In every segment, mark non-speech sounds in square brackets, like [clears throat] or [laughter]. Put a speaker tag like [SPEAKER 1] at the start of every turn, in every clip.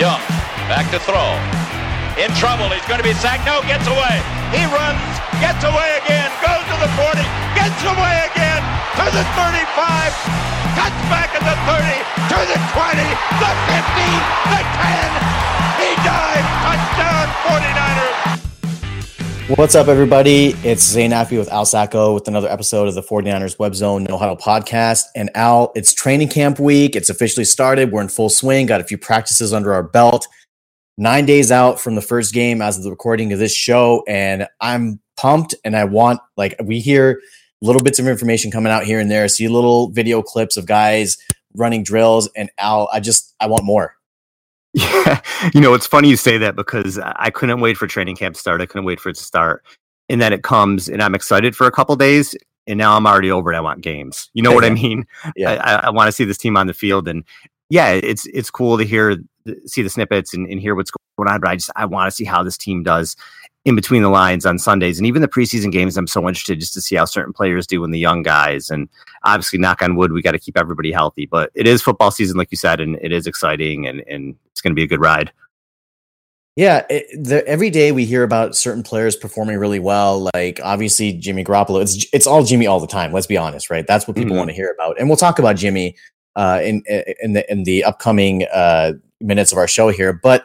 [SPEAKER 1] Young, back to throw. In trouble, he's going to be sacked. No, gets away. He runs, gets away again, goes to the 40, gets away again to the 35, cuts back at the 30, to the 20, the 15, the 10. He dives. Touchdown, 49ers.
[SPEAKER 2] What's up, everybody? It's Zane Affy with Al Sacco with another episode of the 49ers Web Zone No Huddle podcast. And Al, it's training camp week. It's officially started. We're in full swing, got a few practices under our belt. Nine days out from the first game as of the recording of this show. And I'm pumped and I want, like, we hear little bits of information coming out here and there, see little video clips of guys running drills. And Al, I just, I want more. [laughs]
[SPEAKER 3] Yeah, you know, it's funny you say that because I couldn't wait for training camp to start. I couldn't wait for it to start, and then it comes, and I'm excited for a couple days, and now I'm already over it. I want games. You know yeah, what I [laughs] mean? Yeah, I, I want to see this team on the field, and yeah, it's it's cool to hear, see the snippets, and, and hear what's going on. But I just I want to see how this team does in between the lines on Sundays and even the preseason games. I'm so interested just to see how certain players do and the young guys. And obviously, knock on wood, we got to keep everybody healthy. But it is football season, like you said, and it is exciting and, and it's going to be a good ride.
[SPEAKER 2] Yeah, it, the, every day we hear about certain players performing really well. Like obviously Jimmy Garoppolo, it's it's all Jimmy all the time. Let's be honest, right? That's what people mm-hmm. want to hear about, and we'll talk about Jimmy uh, in in the in the upcoming uh, minutes of our show here. But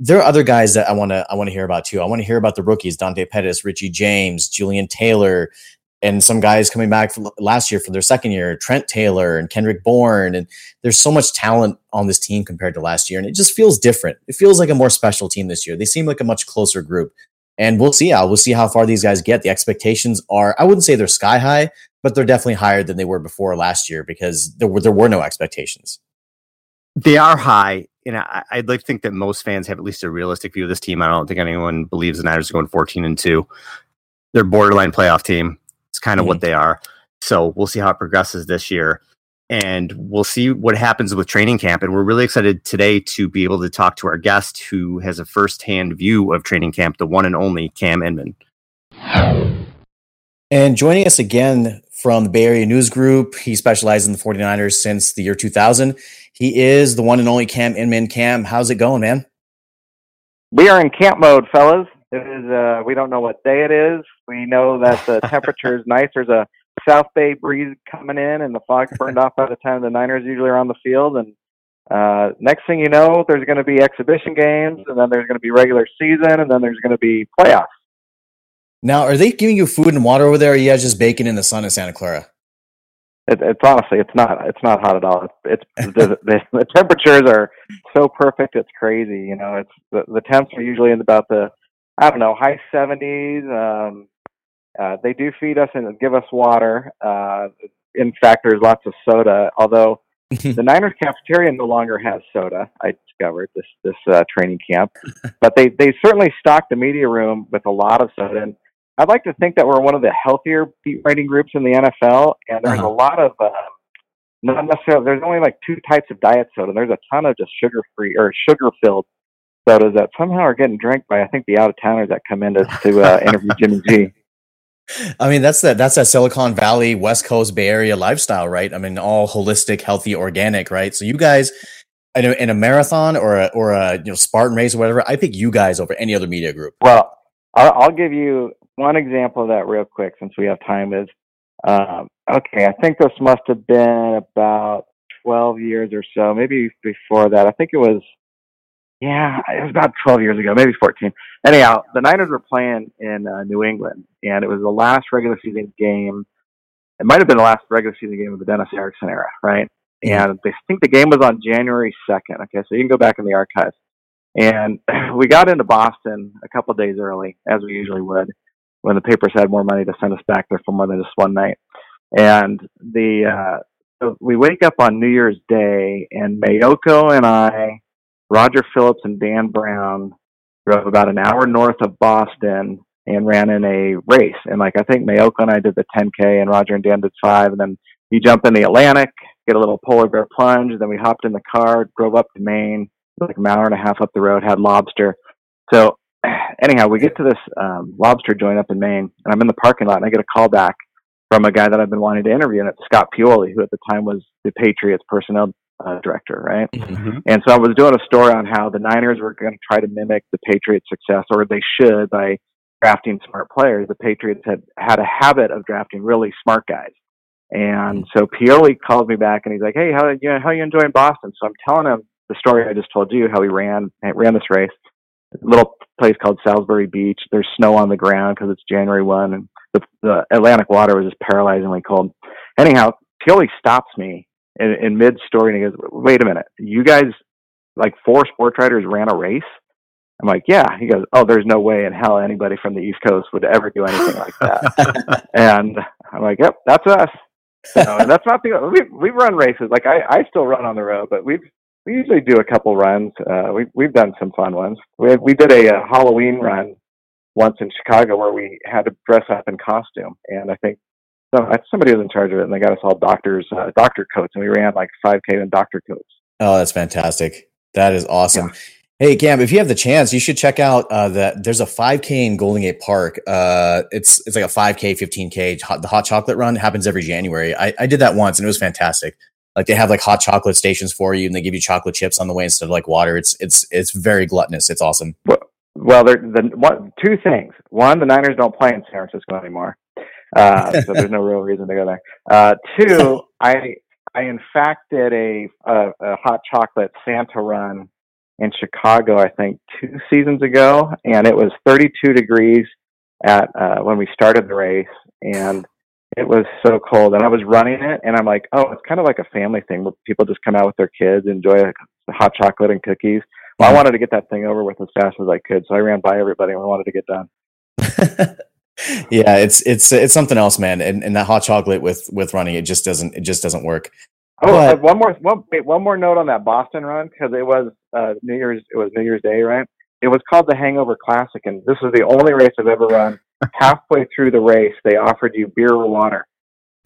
[SPEAKER 2] there are other guys that I want to I want to hear about too. I want to hear about the rookies: Dante Pettis, Richie James, Jullian Taylor, and some guys coming back last year for their second year: Trent Taylor and Kendrick Bourne. And there's so much talent on this team compared to last year, and it just feels different. It feels like a more special team this year. They seem like a much closer group, and we'll see how we'll see how far these guys get. The expectations are I wouldn't say they're sky high, but they're definitely higher than they were before last year because there were there were no expectations.
[SPEAKER 3] They are high, and I, would like to think that most fans have at least a realistic view of this team. I don't think anyone believes the Niners are going 14 and 2. They're borderline playoff team. It's kind of mm-hmm. what they are. So we'll see how it progresses this year. And we'll see what happens with training camp. And we're really excited today to be able to talk to our guest who has a firsthand view of training camp, the one and only Cam Inman.
[SPEAKER 2] And joining us again from the Bay Area News Group, he specialized in the 49ers since the year 2000 he is the one and only Cam Inman. Cam, how's it going, man?
[SPEAKER 4] We are in camp mode, fellas. It is. Uh, we don't know what day it is. We know that the temperature is nice. There's a South Bay breeze coming in, and the fog's burned off by the time the Niners usually are on the field. And uh, next thing you know, there's going to be exhibition games, and then there's going to be regular season, and then there's going to be playoffs.
[SPEAKER 2] Now, are they giving you food and water over there? Or are you guys just baking in the sun in Santa Clara?
[SPEAKER 4] It, it's honestly, it's not, it's not hot at all. It's, it's the, the, the temperatures are so perfect. It's crazy. You know, it's the, the temps are usually in about the, I don't know, high seventies. Um, uh, they do feed us and give us water. Uh, in fact, there's lots of soda, although [laughs] the Niners cafeteria no longer has soda. I discovered this this uh, training camp, [laughs] but they they certainly stocked the media room with a lot of soda. And I'd like to think that we're one of the healthier beat writing groups in the NFL, and there's uh-huh. a lot of um, not necessarily. There's only like two types of diet soda. There's a ton of just sugar free or sugar filled sodas that somehow are getting drank by I think the out of towners that come in to, to uh, interview Jimmy G. [laughs]
[SPEAKER 2] I mean, that's that that's that Silicon Valley, West Coast, Bay Area lifestyle, right? I mean, all holistic, healthy, organic, right? So you guys in a, in a marathon or a or a you know Spartan race or whatever, I pick you guys over any other media group.
[SPEAKER 4] Well, I'll, give you one example of that real quick since we have time is um, okay i think this must have been about 12 years or so maybe before that i think it was yeah it was about 12 years ago maybe 14 anyhow the niners were playing in uh, new england and it was the last regular season game. It might have been the last regular season game of the dennis erickson era right? And they think the game was on january 2nd okay so you can go back in the archives. And [clears throat] we got into boston a couple of days early as we usually would when the papers had more money to send us back there for more than just one night. And the uh, so we wake up on New Year's Day, and Maiocco and I, Roger Phillips and Dan Brown drove about an hour north of Boston and ran in a race. And like I think Maiocco and I did the 10K, and Roger and Dan did five, and then you jump in the Atlantic, get a little polar bear plunge, then we hopped in the car, drove up to Maine, like an hour and a half up the road, had lobster. So [clears throat] anyhow, we get to this um, lobster joint up in Maine, and I'm in the parking lot, and I get a call back from a guy that I've been wanting to interview, and it's Scott Pioli, who at the time was the Patriots personnel uh, director, right?
[SPEAKER 3] Mhm.
[SPEAKER 4] And so I was doing a story on how the Niners were going to try to mimic the Patriots' success, or they should, by drafting smart players. The Patriots had had a habit of drafting really smart guys. And so Pioli called me back and he's like, "Hey, how you know, how you enjoying Boston?" So I'm telling him the story I just told you, how he ran ran this race. A little place called Salisbury Beach. There's snow on the ground because it's January one, and the, the Atlantic water was just paralyzingly cold. Anyhow, Pioli stops me in, in mid story and he goes, "Wait a minute, you guys like four sports writers ran a race?" I'm like, "Yeah." He goes, "Oh, there's no way in hell anybody from the East Coast would ever do anything like that." [laughs] and I'm like, "Yep, that's us." And that's not the we we run races like I I still run on the road, but we've we usually do a couple runs. Uh, we we've done some fun ones. We we did a, uh Halloween run once in Chicago where we had to dress up in costume, and I think so, somebody was in charge of it, and they got us all doctors uh, doctor coats, and we ran like 5k in doctor coats.
[SPEAKER 2] Oh, that's fantastic. That is awesome. Hey Cam, if you have the chance, you should check out uh, that. There's a 5K in Golden Gate Park. Uh, it's it's like a 5K, 15K. Hot, the hot chocolate run happens every January. I, I did that once and it was fantastic. Like they have like hot chocolate stations for you, and they give you chocolate chips on the way instead of like water. It's it's it's very gluttonous. It's awesome.
[SPEAKER 4] Well, there the one two things. One, the Niners don't play in San Francisco anymore, uh, so [laughs] there's no real reason to go there. Uh, two, I I in fact did a, a a hot chocolate Santa run in Chicago. I think two seasons ago, and it was 32 degrees at uh, when we started the race, and it was so cold. And I was running it, and I'm like, oh, it's kind of like a family thing where people just come out with their kids, enjoy like, hot chocolate and cookies. Well, I wanted to get that thing over with as fast as I could, so I ran by everybody and I wanted to get done. [laughs]
[SPEAKER 2] yeah, it's it's it's something else, man. And, and that hot chocolate with with running, it just doesn't it just doesn't work.
[SPEAKER 4] Oh,
[SPEAKER 2] But-
[SPEAKER 4] one more one, wait, one more note on that Boston run because it was uh, New Year's it was New Year's Day, right? It was called the Hangover Classic, and this was the only race I've ever run. [laughs] Halfway through the race, they offered you beer or water,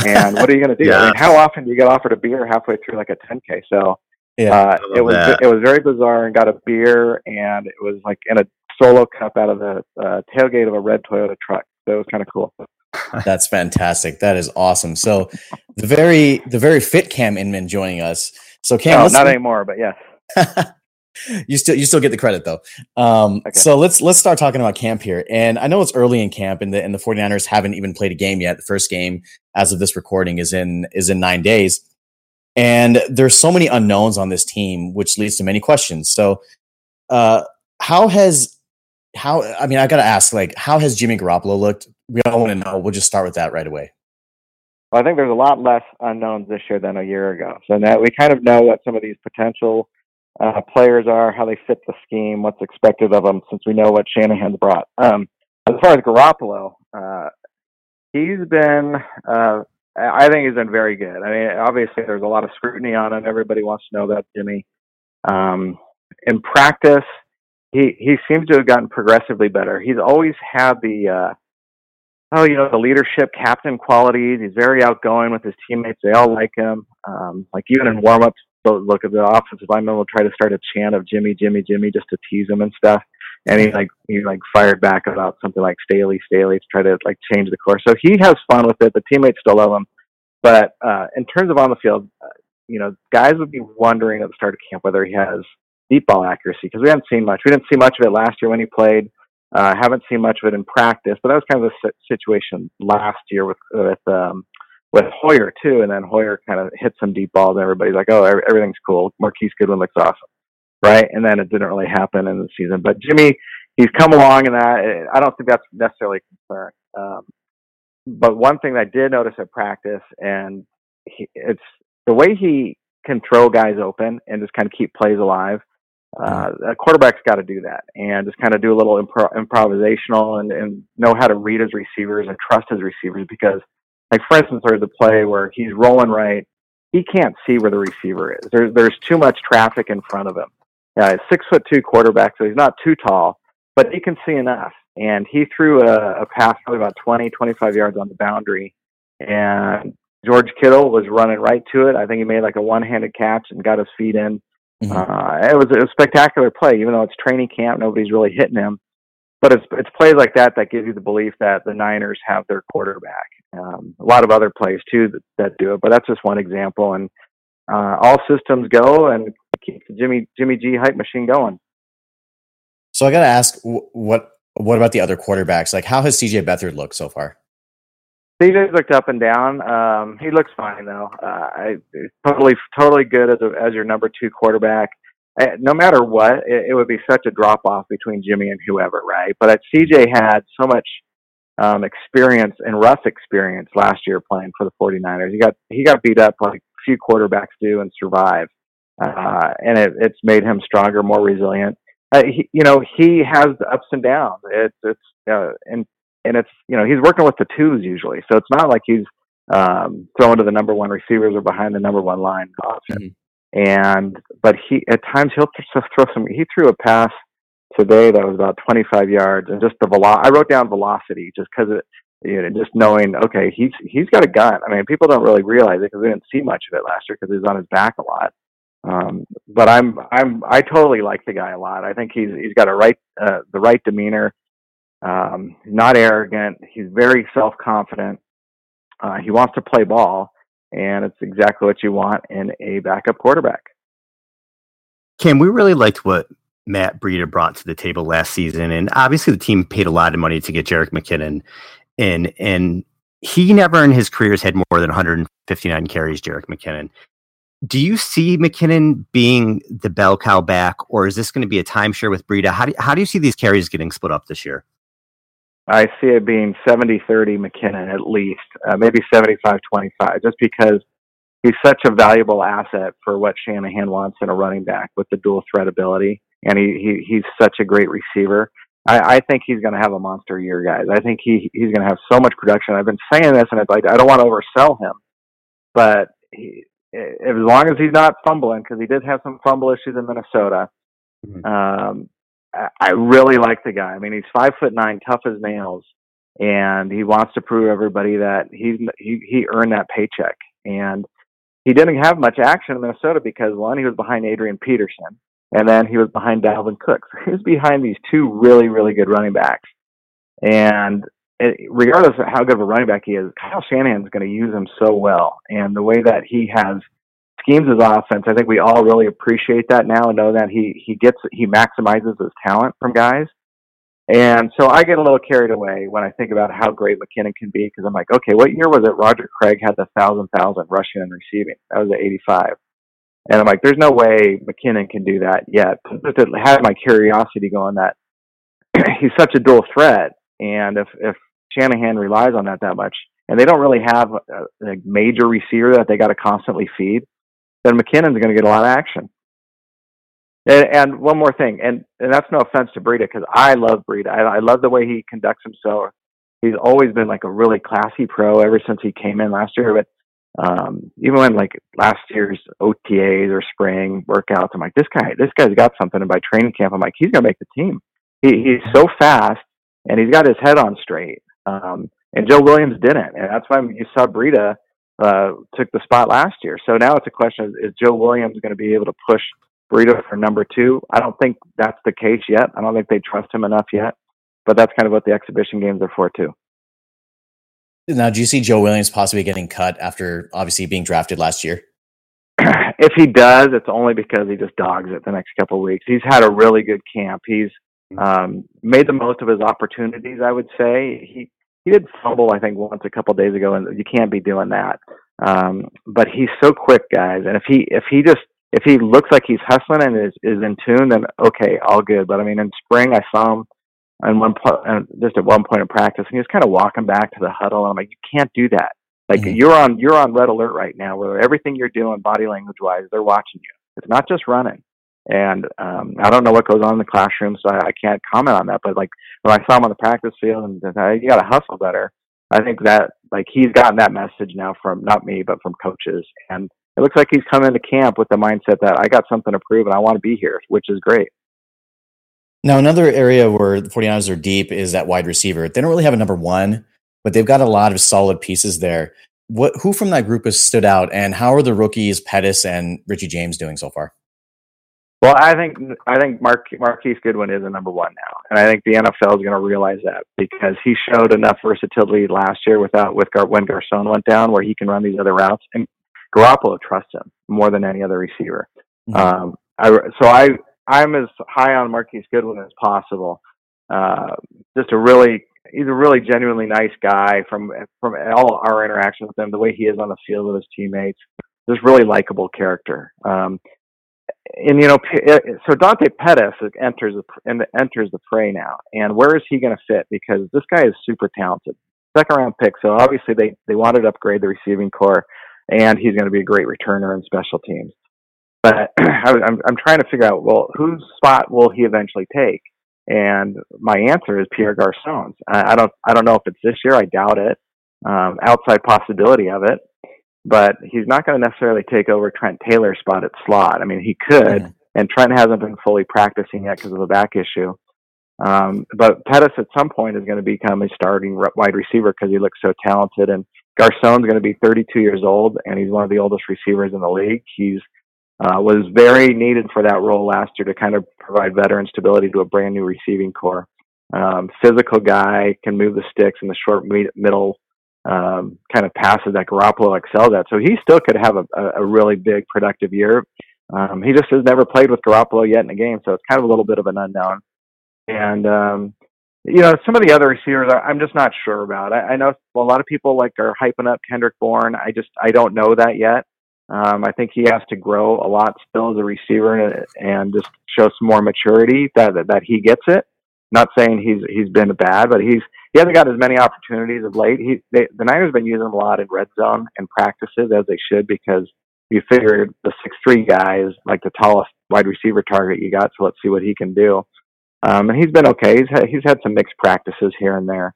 [SPEAKER 4] and what are you going to do? [laughs] I mean, how often do you get offered a beer halfway through like a 10k? So
[SPEAKER 2] Yeah.
[SPEAKER 4] uh, it was
[SPEAKER 3] that.
[SPEAKER 4] it was very bizarre, and got a beer, and it was like in a solo cup out of the uh, tailgate of a red Toyota truck. So it was kind of cool. [laughs]
[SPEAKER 2] That's fantastic. That is awesome. So the very the very fit Cam Inman joining us. So Cam,
[SPEAKER 4] no, not anymore, but yes. [laughs]
[SPEAKER 2] you still you still get the credit though. Um,
[SPEAKER 4] Okay.
[SPEAKER 2] so let's let's start talking about camp here. And I know it's early in camp and the and the 49ers haven't even played a game yet. The first game as of this recording is in is in 9 days. And there's so many unknowns on this team which leads to many questions. So uh how has how I mean I got to ask like how has Jimmy Garoppolo looked? We all want to know. We'll just start with that right away.
[SPEAKER 4] Well, I think there's a lot less unknowns this year than a year ago. So now we kind of know what some of these potential uh, players are, how they fit the scheme, what's expected of them, since we know what Shanahan's brought. Um, as far as Garoppolo, uh, he's been, uh, I think he's been very good. I mean, obviously there's a lot of scrutiny on him. Everybody wants to know about Jimmy. Um, in practice, he he seems to have gotten progressively better. He's always had the uh, oh, you know, the leadership, captain qualities. He's very outgoing with his teammates. They all like him. Um, like even in warm-ups, they'll look at the offensive lineman will try to start a chant of Jimmy, Jimmy, Jimmy, just to tease him and stuff. And he like he like fired back about something like Staley, Staley to try to like change the course. So he has fun with it. The teammates still love him. But uh, in terms of on the field, uh, you know, guys would be wondering at the start of camp whether he has deep ball accuracy because we haven't seen much. We didn't see much of it last year when he played. Uh, haven't seen much of it in practice, but that was kind of the situation last year with with um, with Hoyer too. And then Hoyer kind of hit some deep balls, and everybody's like, "Oh, everything's cool." Marquise Goodwin looks awesome, right? And then it didn't really happen in the season. But Jimmy, he's come along and that. Uh, I don't think that's necessarily a concern. Um, but one thing I did notice at practice, and he, it's the way he can throw guys open and just kind of keep plays alive. Uh, a quarterback's got to do that and just kind of do a little impro- improvisational and, and know how to read his receivers and trust his receivers because, like for instance, there's a play where he's rolling right, he can't see where the receiver is. There's there's too much traffic in front of him. Uh, six foot two quarterback, so he's not too tall, but he can see enough. And he threw a, a pass probably about 20, 25 yards on the boundary, and George Kittle was running right to it. I think he made like a one-handed catch and got his feet in.
[SPEAKER 2] Mhm.
[SPEAKER 4] Uh, it was a spectacular play, even though it's training camp, nobody's really hitting him. But it's it's plays like that that give you the belief that the Niners have their quarterback. Um, a lot of other plays too that, that do it, but that's just one example. And uh, all systems go and keep the Jimmy Jimmy G hype machine going.
[SPEAKER 2] So I got to ask, what what about the other quarterbacks? Like, how has CJ Beathard looked so far?
[SPEAKER 4] CJ's looked up and down. Um, he looks fine though. Uh, I, totally, totally good as a, as your number two quarterback. Uh, no matter what, it, it, would be such a drop off between Jimmy and whoever, right? But CJ had so much um, experience and rough experience last year playing for the 49ers. He got he got beat up like few quarterbacks do and survive, uh, and it, it's made him stronger, more resilient. Uh, he, you know, he has ups and downs. It's it's uh, and and it's you know he's working with the twos usually, so it's not like he's um, throwing to the number one receivers or behind the number one line option. Mm-hmm. And but he at times he'll throw some. He threw a pass today that was about 25 yards, and just the velo. I wrote down velocity just because it. You know, just knowing, okay, he's he's got a gun. I mean, people don't really realize it because we didn't see much of it last year because he was on his back a lot. Um, but I'm I'm I totally like the guy a lot. I think he's he's got a right uh, the right demeanor. Um, not arrogant. He's very self confident. Uh, he wants to play ball, and it's exactly what you want in a backup quarterback.
[SPEAKER 3] Cam, we really liked what Matt Breida brought to the table last season, and obviously the team paid a lot of money to get Jerick McKinnon in, and he never in his career has had more than 159 carries. Jerick McKinnon. Do you see McKinnon being the bell cow back, or is this going to be a timeshare with Breida? How do, how do you see these carries getting split up this year?
[SPEAKER 4] I see it being 70 30 McKinnon at least, uh, maybe 75 25, just because he's such a valuable asset for what Shanahan wants in a running back with the dual threat ability. And he, he he's such a great receiver. I, I think he's going to have a monster year, guys. I think he he's going to have so much production. I've been saying this, and it's like I don't want to oversell him, but he, as long as he's not fumbling, because he did have some fumble issues in Minnesota. Mm-hmm. Um, I really like the guy. I mean, he's five foot nine, tough as nails, and he wants to prove everybody that he he he earned that paycheck. And he didn't have much action in Minnesota because one, he was behind Adrian Peterson, and then he was behind Dalvin Cook. So he was behind these two really really good running backs. And it, regardless of how good of a running back he is, Kyle Shanahan's going to use him so well, and the way that he has schemes his offense. I think we all really appreciate that now and know that he he gets he maximizes his talent from guys. And so I get a little carried away when I think about how great McKinnon can be because I'm like, okay, what year was it? Roger Craig had the thousand thousand rushing and receiving. That was at 85. And I'm like, there's no way McKinnon can do that yet. [clears throat] It had my curiosity going that [clears throat] he's such a dual threat, and if if Shanahan relies on that that much, and they don't really have a, a major receiver that they got to constantly feed, then McKinnon's going to get a lot of action. And, and one more thing, and, and that's no offense to Breida because I love Breida. I, I love the way he conducts himself. He's always been like a really classy pro ever since he came in last year. But um, even when like last year's OTAs or spring workouts, I'm like, this guy, this guy's got something. And by training camp, I'm like, he's gonna make the team. He, he's so fast, and he's got his head on straight. Um, and Joe Williams didn't, and that's why you saw Breida uh, took the spot last year. So now it's a question: of, Is Joe Williams going to be able to push Breida for number two? I don't think that's the case yet. I don't think they trust him enough yet. But that's kind of what the exhibition games are for too.
[SPEAKER 2] Now, do you see Joe Williams possibly getting cut after obviously being drafted last year? [clears throat]
[SPEAKER 4] if he does, it's only because he just dogs it the next couple of weeks. He's had a really good camp. He's um, made the most of his opportunities. I would say he he did fumble, I think, once a couple of days ago, and you can't be doing that. Um, but he's so quick, guys. And if he if he just if he looks like he's hustling and is is in tune, then okay, all good. But I mean, in spring, I saw him and one point, just at one point in practice, and he was kind of walking back to the huddle. And I'm like, you can't do that. Like mm-hmm. you're on you're on red alert right now, where everything you're doing, body language wise, they're watching you. It's not just running. And um, I don't know what goes on in the classroom, so I, I can't comment on that. But like when I saw him on the practice field, and uh, you got to hustle better. I think that like he's gotten that message now from not me, but from coaches, and it looks like he's come into camp with the mindset that I got something to prove and I want to be here, which is great.
[SPEAKER 2] Now, another area where the 49ers are deep is that wide receiver. They don't really have a number one, but they've got a lot of solid pieces there. What who from that group has stood out, and how are the rookies Pettis and Richie James doing so far?
[SPEAKER 4] Well, I think I think Mark Marquise Goodwin is a number one now, and I think the NFL is going to realize that because he showed enough versatility last year without with Gar, when Garcon went down, where he can run these other routes. And Garoppolo trusts him more than any other receiver.
[SPEAKER 2] Mhm.
[SPEAKER 4] Um, I, so I I'm as high on Marquise Goodwin as possible. Uh, just a really he's a really genuinely nice guy from from all our interaction with him, the way he is on the field with his teammates. Just really likable character. Um, and you know, uh, so Dante Pettis enters the and enters the fray now, and where is he going to fit? Because this guy is super talented, second round pick. So obviously they they wanted to upgrade the receiving core, and he's going to be a great returner in special teams. But [clears throat] i'm I'm trying to figure out well whose spot will he eventually take? And my answer is Pierre Garcon's. I, I don't I don't know if it's this year. I doubt it. Um, outside possibility of it, but he's not going to necessarily take over Trent Taylor's spot at slot. I mean, he could,
[SPEAKER 2] Mhm.
[SPEAKER 4] and Trent hasn't been fully practicing yet because of a back issue. Um, but Pettis at some point is going to become a starting wide receiver because he looks so talented. And Garcon's going to be 32 years old, and he's one of the oldest receivers in the league. He's uh, was very needed for that role last year to kind of provide veteran stability to a brand new receiving core. Um, physical guy can move the sticks in the short middle um, kind of passes that Garoppolo excels at. So he still could have a, a, really big productive year. Um, he just has never played with Garoppolo yet in a game, so it's kind of a little bit of an unknown. And um, you know, some of the other receivers, I'm just not sure about. I, I know a lot of people like are hyping up Kendrick Bourne. I just I don't know that yet. Um, I think he has to grow a lot still as a receiver and, and just show some more maturity that, that that he gets it. Not saying he's he's been bad, but he's he hasn't got as many opportunities of late. He they, the Niners have been using him a lot in red zone and practices as they should because you figure the six three guy is like the tallest wide receiver target you got. So let's see what he can do. Um, and he's been okay. He's had, he's had some mixed practices here and there.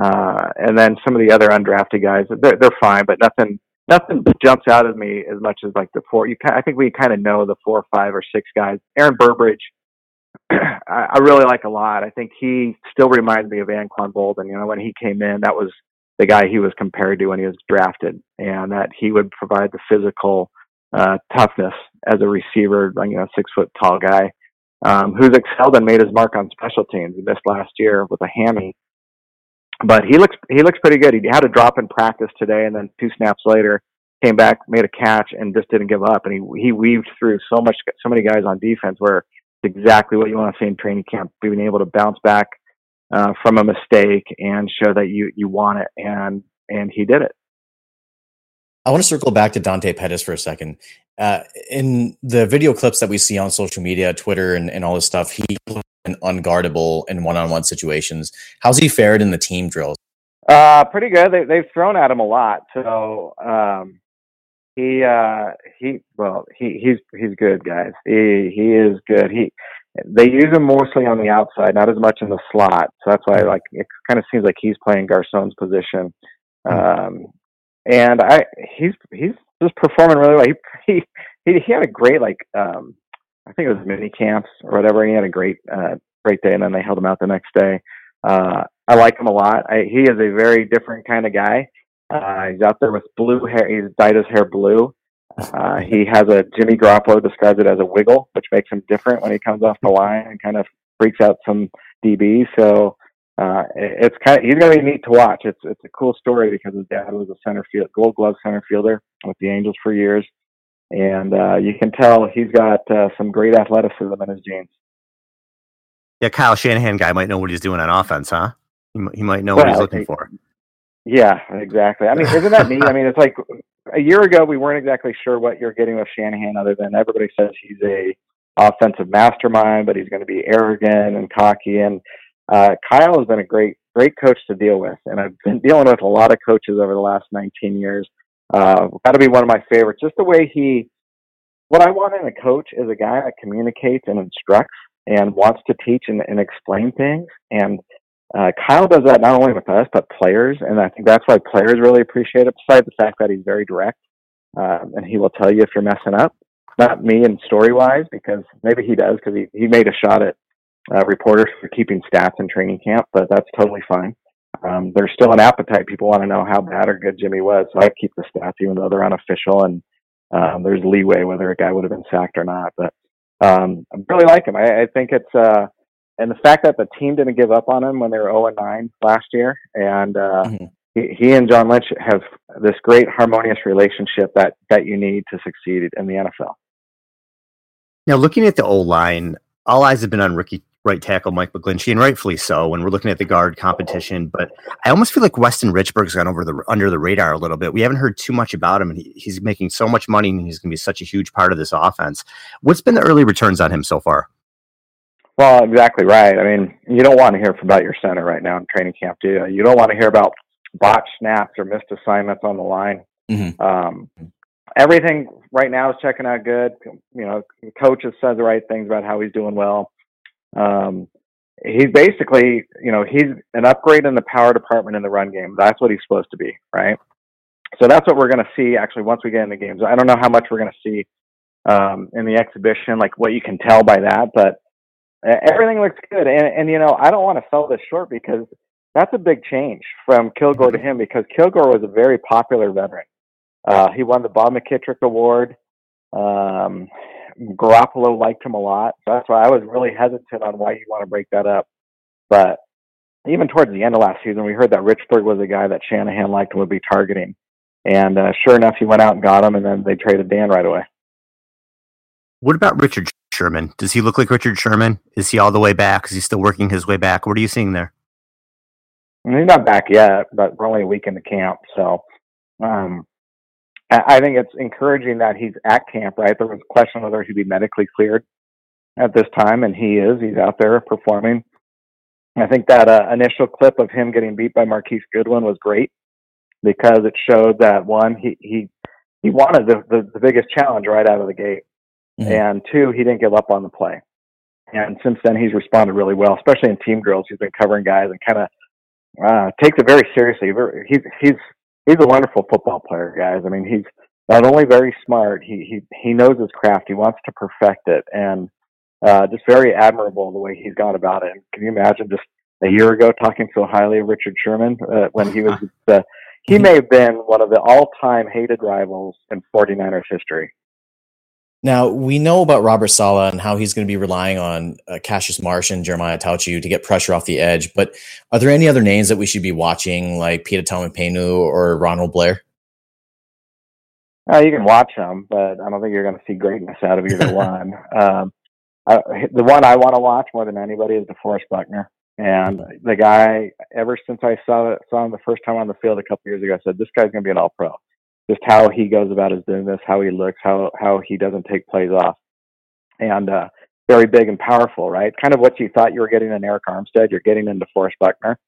[SPEAKER 4] Uh, and then some of the other undrafted guys, they're, they're fine, but nothing nothing jumps out at me as much as like the four. You kind, I think we kind of know the four, five, or six guys. Aaron Burbridge, [clears throat] I, I really like a lot. I think he still reminds me of Anquan Boldin. You know, when he came in, that was the guy he was compared to when he was drafted, and that he would provide the physical uh, toughness as a receiver. You know, six foot tall guy um, who's excelled and made his mark on special teams. He missed last year with a hammy, but he looks he looks pretty good. He had a drop in practice today, and then two snaps later came back, made a catch, and just didn't give up. And he he weaved through so much so many guys on defense where exactly what you want to see in training camp. Being able to bounce back uh, from a mistake and show that you you want it, and and he did it.
[SPEAKER 2] I want to circle back to Dante Pettis for a second. Uh, in the video clips that we see on social media, Twitter, and, and all this stuff, he an unguardable in one-on-one situations. How's he fared in the team drills?
[SPEAKER 4] Uh, pretty good. They, they've thrown at him a lot. So um, he uh, he well he he's he's good, guys. He he is good. He they use him mostly on the outside, not as much in the slot. So that's why like it kind of seems like he's playing Garcon's position. Um, and I he's he's just performing really well. He he he had a great like um, I think it was mini camps or whatever. He had a great uh, great day, and then they held him out the next day. Uh, I like him a lot. I, he is a very different kind of guy. Uh, he's out there with blue hair. He's dyed his hair blue. Uh, he has a Jimmy Garoppolo describes it as a wiggle, which makes him different when he comes off the line and kind of freaks out some DBs. So uh, it's kind of he's going to be neat to watch. It's it's a cool story because his dad was a center field Gold Glove center fielder with the Angels for years, and uh, you can tell he's got uh, some great athleticism in his genes.
[SPEAKER 3] Yeah, Kyle Shanahan guy might know what he's doing on offense, huh? He, he might know what he's looking
[SPEAKER 4] he-
[SPEAKER 3] for.
[SPEAKER 4] Yeah, exactly. I mean, isn't that neat? I mean, it's like a year ago we weren't exactly sure what you're getting with Shanahan, other than everybody says he's a offensive mastermind, but he's going to be arrogant and cocky. And uh, Kyle has been a great, great coach to deal with, and I've been dealing with a lot of coaches over the last 19 years. Uh, Got to be one of my favorites. Just the way he, what I want in a coach is a guy that communicates and instructs and wants to teach and, and explain things. And uh, Kyle does that not only with us but players, and I think that's why players really appreciate it. Besides the fact that he's very direct, uh, and he will tell you if you're messing up. Not me and story wise, because maybe he does, because he he made a shot at uh, reporters for keeping stats in training camp, but that's totally fine. Um, there's still an appetite. People want to know how bad or good Jimmy was, so I keep the stats even though they're unofficial, and um, there's leeway whether a guy would have been sacked or not. But um, I really like him. I, I think it's uh, and the fact that the team didn't give up on him when they were 0 and 9 last year, and uh,
[SPEAKER 2] Mhm.
[SPEAKER 4] he, he and John Lynch have this great harmonious relationship that that you need to succeed in the NFL.
[SPEAKER 3] Now, looking at the O line, all eyes have been on rookie right tackle Mike McGlinchey, and rightfully so. When we're looking at the guard competition, but I almost feel like Weston Richburg's gone over the under the radar a little bit. We haven't heard too much about him, and he, he's making so much money, and he's going to be such a huge part of this offense. What's been the early returns on him so far?
[SPEAKER 4] Well, exactly right. I mean, you don't want to hear about your center right now in training camp, do you? You don't want to hear about botched snaps or missed assignments on the line. Mm-hmm. Um, everything right now is checking out good. You know, the coach has said the right things about how he's doing well. Um, he's basically, you know, he's an upgrade in the power department in the run game. That's what he's supposed to be, right? So that's what we're going to see actually once we get in the games. I don't know how much we're going to see um, in the exhibition, like what you can tell by that, but everything looks good. And, and you know, I don't want to sell this short because that's a big change from Kilgore to him because Kilgore was a very popular veteran. Uh, he won the Bob McKittrick Award. Um, Garoppolo liked him a lot. So that's why I was really hesitant on why you want to break that up. But even towards the end of last season, we heard that Richburg was a guy that Shanahan liked and would be targeting. And uh, sure enough, he went out and got him, and then they traded Dan right away.
[SPEAKER 3] What about Richard Sherman? Does he look like Richard Sherman? Is he all the way back? Is he still working his way back? What are you seeing there?
[SPEAKER 4] he's not back yet, but we're only a week into camp. So um, I think it's encouraging that he's at camp, right? There was a question whether he'd be medically cleared at this time, and he is. He's out there performing. I think that uh, initial clip of him getting beat by Marquise Goodwin was great because it showed that one, he he he wanted the the, the biggest challenge right out of the gate, mm-hmm. and two, he didn't give up on the play. And since then, he's responded really well, especially in team drills. He's been covering guys and kind of uh, takes it very seriously. He's he's he's a wonderful football player, guys. I mean, he's not only very smart, he he he knows his craft. He wants to perfect it, and uh, just very admirable the way he's gone about it. And can you imagine just a year ago talking so highly of Richard Sherman uh, when he was [laughs] the he may have been one of the all-time hated rivals in 49ers history.
[SPEAKER 2] Now we know about Robert Saleh and how he's going to be relying on uh, Cassius Marsh and Jeremiah Attaochu to get pressure off the edge. But are there any other names that we should be watching, like Pita Taumoepenu or Ronald Blair?
[SPEAKER 4] Uh, you can watch them, but I don't think you're going to see greatness out of either [laughs] one. Um, I, the one I want to watch more than anybody is DeForest Buckner. And the guy, ever since I saw saw him the first time on the field a couple years ago, I said this guy's going to be an All Pro just how he goes about his business, how he looks, how how he doesn't take plays off, and uh, very big and powerful, right? Kind of what you thought you were getting in Arik Armstead, you're getting in DeForest Buckner.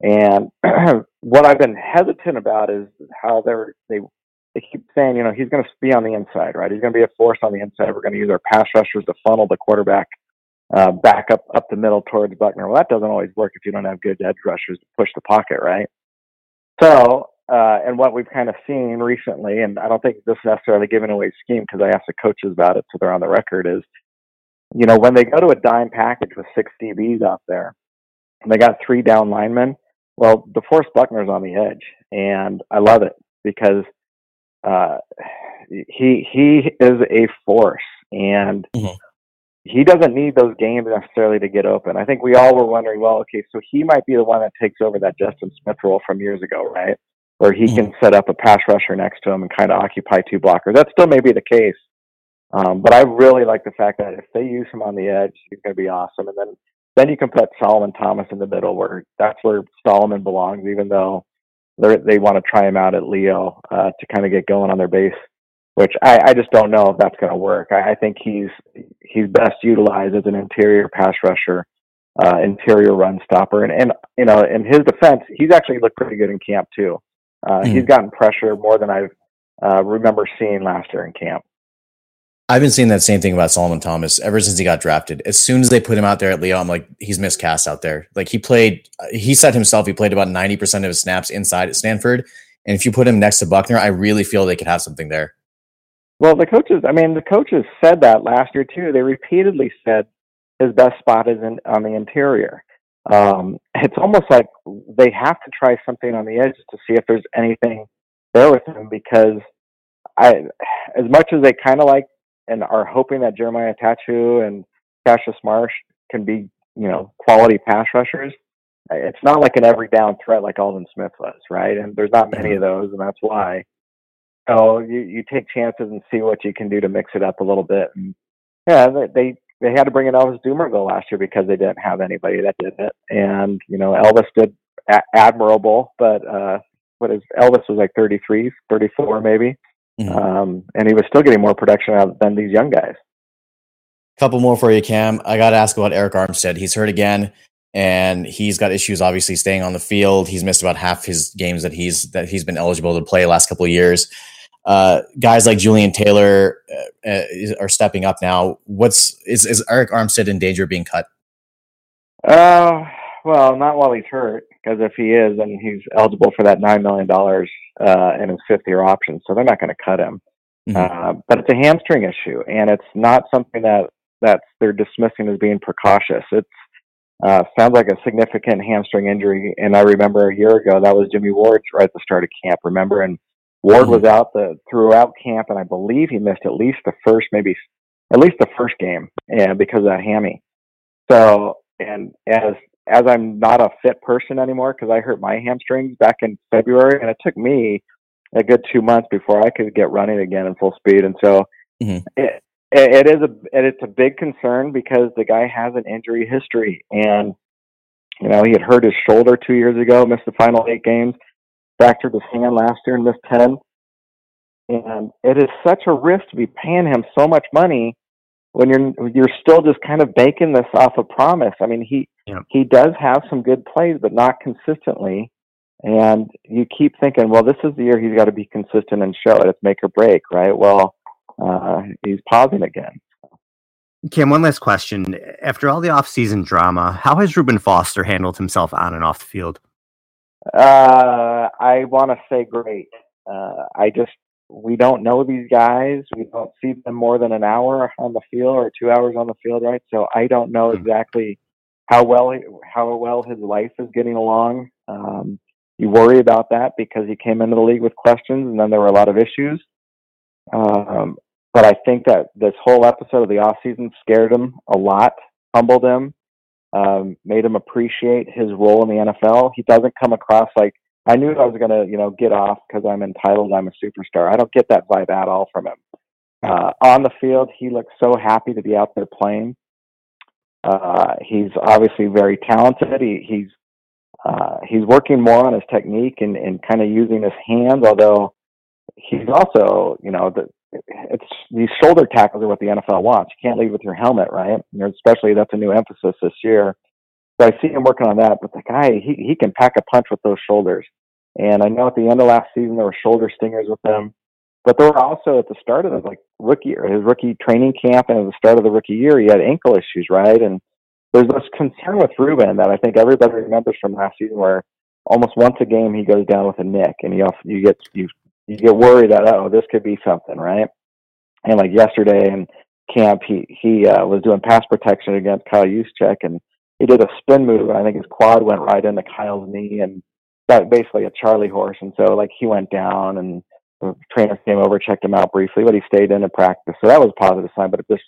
[SPEAKER 4] And [clears throat] what I've been hesitant about is how they're they they keep saying, you know, he's going to be on the inside, right? He's going to be a force on the inside. We're going to use our pass rushers to funnel the quarterback uh, back up up the middle towards Buckner. Well, that doesn't always work if you don't have good edge rushers to push the pocket, right? So uh, and what we've kind of seen recently, and I don't think this is necessarily giving away scheme because I asked the coaches about it, so they're on the record, is, you know, when they go to a dime package with six DBs out there, and they got three down linemen, well, DeForest Buckner's on the edge, and I love it because uh, he he is a force, and mm-hmm. he doesn't need those games necessarily to get open. I think we all were wondering, well, okay, so he might be the one that takes over that Justin Smith role from years ago, right? Where he mm-hmm. can set up a pass rusher next to him and kind of occupy two blockers. That still may be the case. Um, but I really like the fact that if they use him on the edge, he's going to be awesome. And then, then you can put Solomon Thomas in the middle where that's where Solomon belongs, even though they want to try him out at Leo uh, to kind of get going on their base, which I, I just don't know if that's going to work. I, I think he's he's best utilized as an interior pass rusher, uh, interior run stopper, and and you know in his defense, he's actually looked pretty good in camp too. Uh, mm. He's gotten pressure more than I uh, remember seeing last year in camp.
[SPEAKER 2] I've been seeing that same thing about Solomon Thomas ever since he got drafted. As soon as they put him out there at Leo, I'm like, he's miscast out there. Like he played, he said himself, he played about 90% of his snaps inside at Stanford. And if you put him next to Buckner, I really feel they could have something there.
[SPEAKER 4] Well, the coaches, I mean, the coaches said that last year too. They repeatedly said his best spot is in, on the interior um, it's almost like they have to try something on the edge to see if there's anything there with him because I, as much as they kind of like and are hoping that Jeremiah Attaochu and Cassius Marsh can be, you know, quality pass rushers, it's not like an every down threat like Aldon Smith was, right? And there's not many of those, and that's why. So you you take chances and see what you can do to mix it up a little bit. And yeah, they they had to bring in Elvis Dumervil last year because they didn't have anybody that did it, and you know Elvis did a- admirable, but uh, what is Elvis was like 33, 34 maybe, mm-hmm. um, and he was still getting more production out than these young guys.
[SPEAKER 2] Couple more for you, Cam. I got to ask about Arik Armstead. He's hurt again and he's got issues obviously staying on the field. He's missed about half his games that he's that he's been eligible to play last couple of years. Uh, guys like Jullian Taylor uh, uh are stepping up now. What's is is Arik Armstead in danger of being cut?
[SPEAKER 4] Uh, well, not while he's hurt, because if he is, then he's eligible for that nine million dollars uh, in his fifth year option. So they're not going to cut him. Mm-hmm. Uh, but it's a hamstring issue, and it's not something that that they're dismissing as being precautious. It's uh, sounds like a significant hamstring injury. And I remember a year ago that was Jimmy Ward's right at the start of camp. Remember, and Ward mm-hmm. was out the throughout camp, and I believe he missed at least the first, maybe at least the first game, yeah, because of that hammy. So, and as as I'm not a fit person anymore because I hurt my hamstrings back in February, and it took me a good two months before I could get running again in full speed. And so, mm-hmm. it, it is a it's a big concern because the guy has an injury history, and you know he had hurt his shoulder two years ago, missed the final eight games, fractured his hand last year and missed ten. And it is such a risk to be paying him so much money when you're you're still just kind of banking this off a promise. I mean, he yeah. he does have some good plays, but not consistently. And you keep thinking, well, this is the year he's got to be consistent and show it. It's make or break, right? Well, uh, he's pausing again.
[SPEAKER 3] Cam, one last question. After all the offseason drama, how has Reuben Foster handled himself on and off the field?
[SPEAKER 4] Uh, I want to say great. Uh, I just we don't know these guys. We don't see them more than an hour on the field or two hours on the field, right? So I don't know hmm. exactly how well how well his life is getting along. Um, you worry about that because he came into the league with questions, and then there were a lot of issues. Um, but I think that this whole episode of the off season scared him a lot, humbled him, um, made him appreciate his role in the NFL. He doesn't come across like I knew I was going to, you know, get off because I'm entitled. I'm a superstar. I don't get that vibe at all from him. Uh, on the field, he looks so happy to be out there playing. Uh, he's obviously very talented. He, he's uh, he's working more on his technique and, and kind of using his hands, although he's also, you know, the, it's these shoulder tackles are what the NFL wants. You can't lead with your helmet, right? Especially that's a new emphasis this year. So I see him working on that, but the guy he he can pack a punch with those shoulders. And I know at the end of last season there were shoulder stingers with him, but there were also at the start of the like rookie or his rookie training camp and at the start of the rookie year he had ankle issues, right? And there's this concern with Reuben that I think everybody remembers from last season where almost once a game he goes down with a nick and you you get you you get worried that oh this could be something right and like yesterday in camp he he uh, was doing pass protection against Kyle Juszczyk and he did a spin move and I think his quad went right into Kyle's knee and that basically a Charlie horse and so like he went down and the trainer came over checked him out briefly but he stayed in and practice so that was a positive sign but just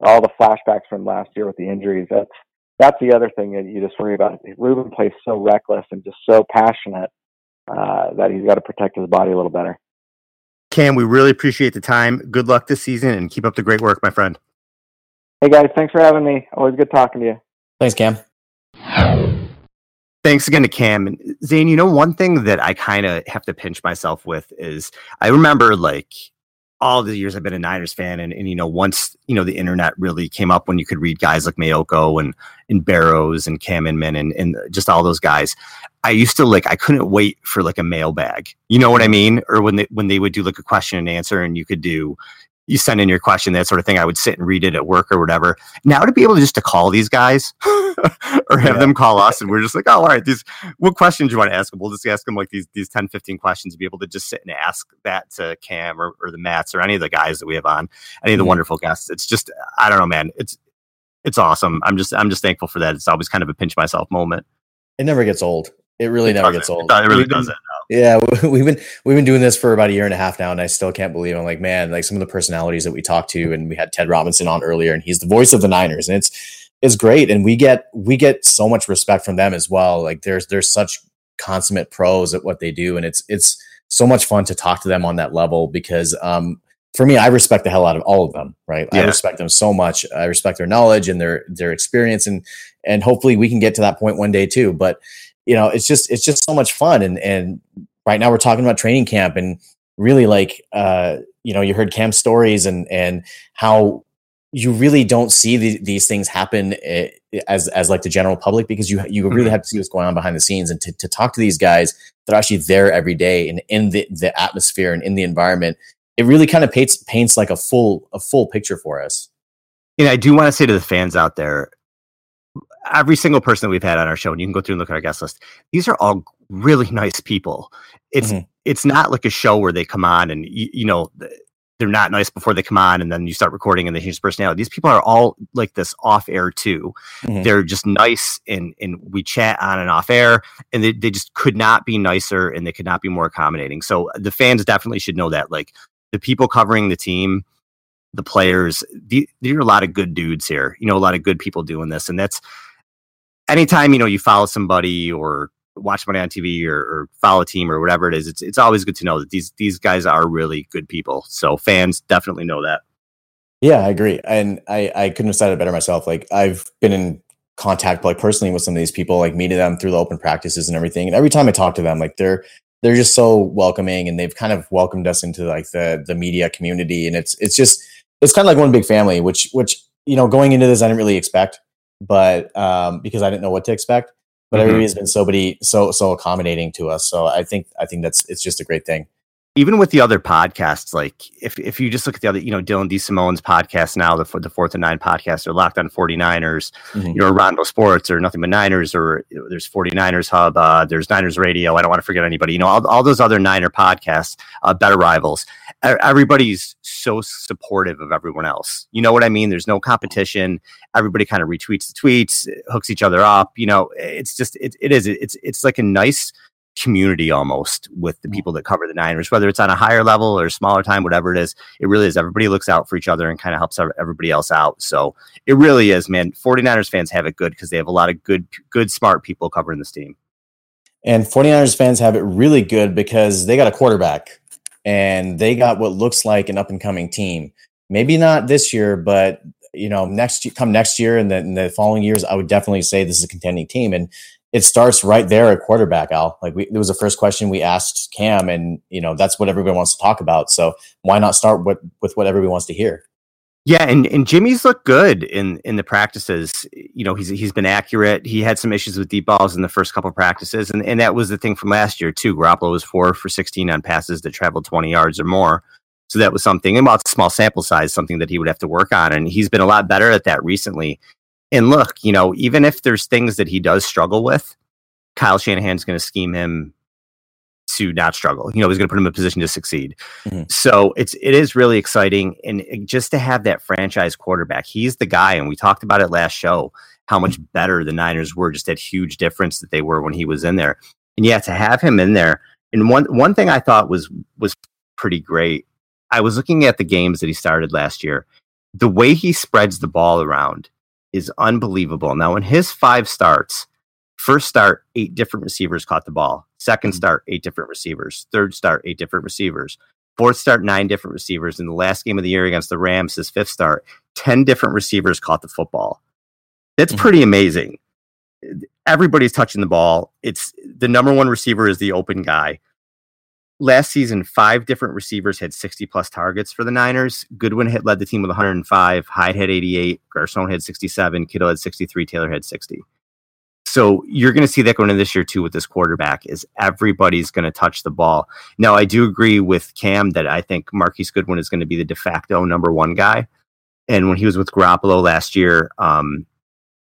[SPEAKER 4] all the flashbacks from last year with the injuries that's that's the other thing that you just worry about. Reuben plays so reckless and just so passionate uh, that he's got to protect his body a little better.
[SPEAKER 3] Cam, we really appreciate the time. Good luck this season and keep up the great work, my friend.
[SPEAKER 4] Hey, guys. Thanks for having me. Always good talking to you.
[SPEAKER 2] Thanks, Cam.
[SPEAKER 3] Thanks again to Cam. And Zane, you know, one thing that I kind of have to pinch myself with is I remember like all the years I've been a Niners fan, and, and you know, once you know the internet really came up when you could read guys like Maiocco and and Barrows and Cam Inman and and just all those guys. I used to like I couldn't wait for like a mailbag. You know what I mean? Or when they when they would do like a question and answer, and you could do you send in your question, that sort of thing. I would sit and read it at work or whatever. Now to be able to just to call these guys [laughs] or have yeah. them call us and we're just like, oh, all right, these what questions you want to ask them? We'll just ask them like these these 10, 15 questions to be able to just sit and ask that to Cam or, or the Mats or any of the guys that we have on, any of the mm-hmm. wonderful guests. It's just I don't know, man. It's it's awesome. I'm just I'm just thankful for that. It's always kind of a pinch myself moment.
[SPEAKER 2] It never gets old. It really it never gets old.
[SPEAKER 3] It, really doesn't.
[SPEAKER 2] Yeah, [laughs] we've been we've been doing this for about a year and a half now, and I still can't believe. I'm like, man, like some of the personalities that we talked to, and we had Ted Robinson on earlier, and he's the voice of the Niners, and it's is great, and we get we get so much respect from them as well. Like there's there's such consummate pros at what they do, and it's it's so much fun to talk to them on that level because um, for me, I respect the hell out of all of them. Right, yeah. I respect them so much. I respect their knowledge and their their experience, and and hopefully we can get to that point one day too. But you know, it's just it's just so much fun, and and right now we're talking about training camp and really like uh, you know you heard camp stories and and how you really don't see the, these things happen eh, as as like the general public because you you really mm-hmm. have to see what's going on behind the scenes and to, to talk to these guys that are actually there every day and in the, the atmosphere and in the environment it really kind of paints paints like a full a full picture for us
[SPEAKER 3] and i do want to say to the fans out there every single person that we've had on our show and you can go through and look at our guest list these are all really [laughs] nice people it's mm-hmm. it's not like a show where they come on and you, you know they're not nice before they come on and then you start recording and they change personality. These people are all like this off air too. Mm-hmm. They're just nice and and we chat on and off air and they, they just could not be nicer and they could not be more accommodating. So the fans definitely should know that. Like the people covering the team, the players, there are a lot of good dudes here. You know, a lot of good people doing this. And that's anytime, you know, you follow somebody or watch money on TV or, or, follow a team or whatever it is, it's it's always good to know that these these guys are really good people. So fans definitely know that.
[SPEAKER 2] Yeah, I agree, and I I couldn't have said it better myself. Like I've been in contact like personally with some of these people, like meeting them through the open practices and everything. And every time I talk to them, like they're they're just so welcoming and they've kind of welcomed us into like the the media community. And it's it's just it's kind of like one big family, which which you know going into this I didn't really expect, but um, because I didn't know what to expect but mm-hmm. everybody's been so so so accommodating to us. So I think I think that's it's just a great thing
[SPEAKER 3] even with the other podcasts, like if, if you just look at the other, you know, Dylan D. DeSimone's podcast now, the, the fourth and nine podcast, or Locked on 49ers, mm-hmm. you know, Rondo Sports, or Nothing But Niners, or you know, there's 49ers Hub, uh, there's Niners Radio. I don't want to forget anybody, you know, all, all those other Niner podcasts, uh, Better Rivals. Everybody's so supportive of everyone else. You know what I mean? There's no competition. Everybody kind of retweets the tweets, hooks each other up. You know, it's just, it, it is, it's, it's like a nice, community almost with the people that cover the Niners, whether it's on a higher level or smaller time, whatever it is. It really is. Everybody looks out for each other and kind of helps everybody else out. So it really is, man. 49ers fans have it good because they have a lot of good, good, smart people covering this team.
[SPEAKER 2] And 49ers fans have it really good because they got a quarterback and they got what looks like an up and coming team. Maybe not this year, but you know, next come next year and then the following years, I would definitely say this is a contending team. And it starts right there at quarterback, Al. Like we, it was the first question we asked Cam, and you know that's what everybody wants to talk about. So why not start with with what everybody wants to hear?
[SPEAKER 3] Yeah, and, and Jimmy's looked good in in the practices. You know, he's he's been accurate. He had some issues with deep balls in the first couple practices, and, and that was the thing from last year too. Garoppolo was four for sixteen on passes that traveled twenty yards or more. So that was something, and while it's a small sample size, something that he would have to work on. And he's been a lot better at that recently. And look, you know, even if there's things that he does struggle with, Kyle Shanahan's going to scheme him to not struggle. You know, he's going to put him in a position to succeed. Mm-hmm. So it's it is really exciting, and just to have that franchise quarterback, he's the guy. And we talked about it last show how much better the Niners were, just that huge difference that they were when he was in there. And yeah, to have him in there. And one one thing I thought was was pretty great. I was looking at the games that he started last year. The way he spreads the ball around is unbelievable. Now, in his five starts, first start, eight different receivers caught the ball. Second mm-hmm. start, eight different receivers. Third start, eight different receivers. Fourth start, nine different receivers. In the last game of the year against the Rams, his fifth start, 10 different receivers caught the football. That's mm-hmm. pretty amazing. Everybody's touching the ball. It's the number one receiver is the open guy. Last season, five different receivers had 60 plus targets for the Niners. Goodwin had led the team with 105. Hyde had 88. Garcon had 67. Kittle had 63. Taylor had 60. So you're going to see that going in this year too with this quarterback is everybody's going to touch the ball. Now I do agree with Cam that I think Marquise Goodwin is going to be the de facto number one guy. And when he was with Garoppolo last year, um,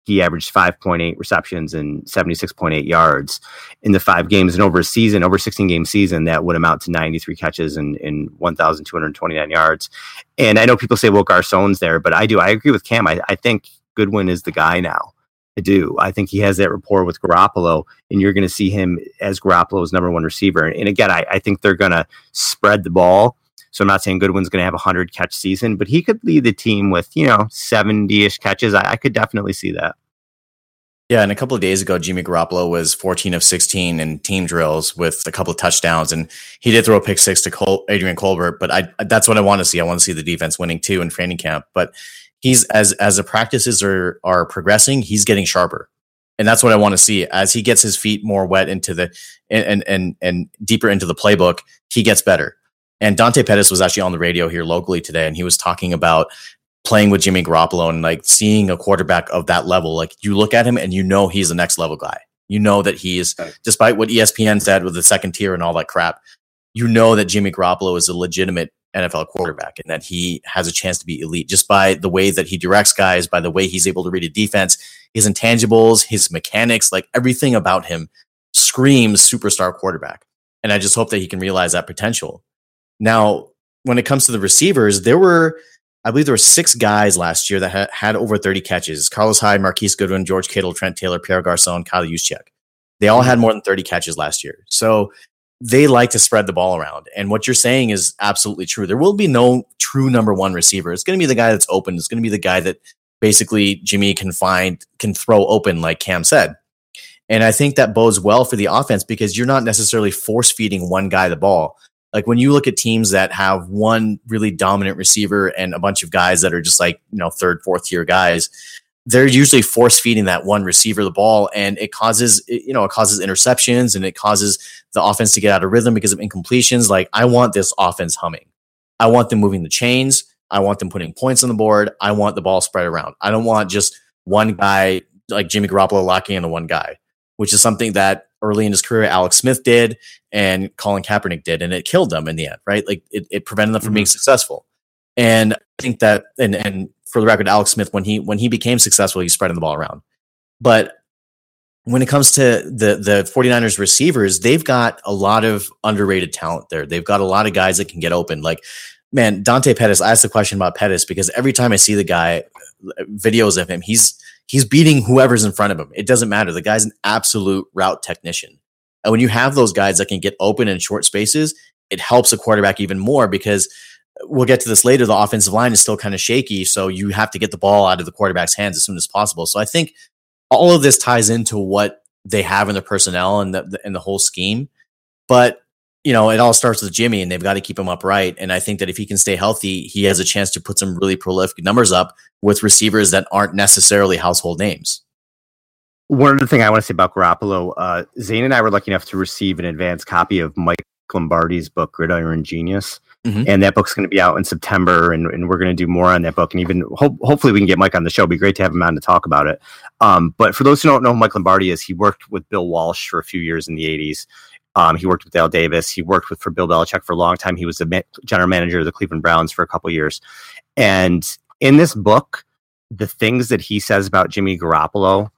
[SPEAKER 3] he averaged 5.8 receptions and 76.8 yards in the five games. And over a season, over a 16 game season, that would amount to 93 catches and, and 1,229 yards. And I know people say, well, Garcon's there, but I do. I agree with Cam. I, I think Goodwin is the guy now. I do. I think he has that rapport with Garoppolo, and you're going to see him as Garoppolo's number one receiver. And again, I, I think they're going to spread the ball So I'm not saying Goodwin's going to have a 100 catch season, but he could lead the team with, you know, 70 ish catches. I, I could definitely see that.
[SPEAKER 2] Yeah, and a couple of days ago, Jimmy Garoppolo was 14 of 16 in team drills with a couple of touchdowns, and he did throw a pick six to Col- Adrian Colbert. But I, that's what I want to see. I want to see the defense winning too in training camp. But he's as as the practices are are progressing, he's getting sharper, and that's what I want to see as he gets his feet more wet into the and and and deeper into the playbook. He gets better. And Dante Pettis was actually on the radio here locally today, and he was talking about playing with Jimmy Garoppolo and like seeing a quarterback of that level, like you look at him and you know he's the next level guy. You know that he is, despite what ESPN said with the second tier and all that crap, you know that Jimmy Garoppolo is a legitimate NFL quarterback and that he has a chance to be elite just by the way that he directs guys, by the way he's able to read a defense, his intangibles, his mechanics, like everything about him screams superstar quarterback. And I just hope that he can realize that potential. Now, when it comes to the receivers, there were I believe there were six guys last year that ha- had over 30 catches. Carlos Hyde, Marquise Goodwin, George Kittle, Trent Taylor, Pierre Garcon, Kyle Juszczyk. They all had mm-hmm. more than 30 catches last year. So they like to spread the ball around. And what you're saying is absolutely true. There will be no true number one receiver. It's going to be the guy that's open. It's going to be the guy that basically Jimmy can find, can throw open, like Cam said. And I think that bodes well for the offense because you're not necessarily force feeding one guy the ball. Like when you look at teams that have one really dominant receiver and a bunch of guys that are just like, you know, third, fourth tier guys, they're usually force feeding that one receiver the ball and it causes, you know, it causes interceptions and it causes the offense to get out of rhythm because of incompletions. Like I want this offense humming. I want them moving the chains. I want them putting points on the board. I want the ball spread around. I don't want just one guy like Jimmy Garoppolo locking in the one guy, which is something that early in his career Alex Smith did and Colin Kaepernick did, and it killed them in the end, right? Like it, it prevented them from mm-hmm. being successful. And I think that, and and for the record, Alex Smith, when he when he became successful, he's spreading the ball around. But when it comes to the the 49ers receivers, they've got a lot of underrated talent there. They've got a lot of guys that can get open. Like, man, Dante Pettis, I asked the question about Pettis because every time I see the guy, videos of him, he's he's beating whoever's in front of him. It doesn't matter. The guy's an absolute route technician. And when you have those guys that can get open in short spaces, it helps a quarterback even more because we'll get to this later. The offensive line is still kind of shaky. So you have to get the ball out of the quarterback's hands as soon as possible. So I think all of this ties into what they have in their personnel and the, and the whole scheme. But you know, it all starts with Jimmy and they've got to keep him upright. And I think that if he can stay healthy, he has a chance to put some really prolific numbers up with receivers that aren't necessarily household names.
[SPEAKER 3] One other thing I want to say about Garoppolo, uh, Zane and I were lucky enough to receive an advanced copy of Mike Lombardi's book, Gridiron Genius. Mm-hmm. And that book's going to be out in September, and, and we're going to do more on that book. And even ho- hopefully, we can get Mike on the show. It'd be great to have him on to talk about it. Um, but for those who don't know who Mike Lombardi is, he worked with Bill Walsh for a few years in the 80s. Um, he worked with Al Davis. He worked with for Bill Belichick for a long time. He was the ma- general manager of the Cleveland Browns for a couple years. And in this book, the things that he says about Jimmy Garoppolo,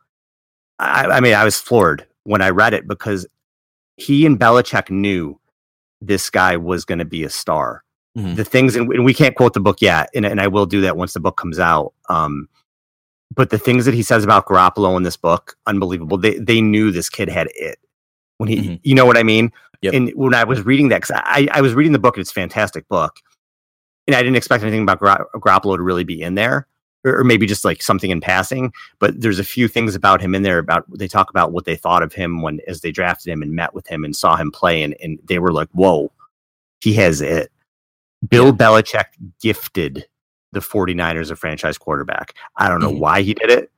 [SPEAKER 3] I, I mean, I was floored when I read it because he and Belichick knew this guy was going to be a star. Mm-hmm. The things, and we can't quote the book yet, and, and I will do that once the book comes out. Um, but the things that he says about Garoppolo in this book, unbelievable. They they knew this kid had it when he, mm-hmm. you know what I mean? Yep. And when I was reading that, because I, I was reading the book, it's a fantastic book, and I didn't expect anything about Gra- Garoppolo to really be in there, or, maybe just like something in passing. But there's a few things about him in there about they talk about what they thought of him when as they drafted him and met with him and saw him play, and and they were like, "Whoa, he has it." Bill. Belichick gifted the 49ers a franchise quarterback. I don't know mm-hmm. why he did it.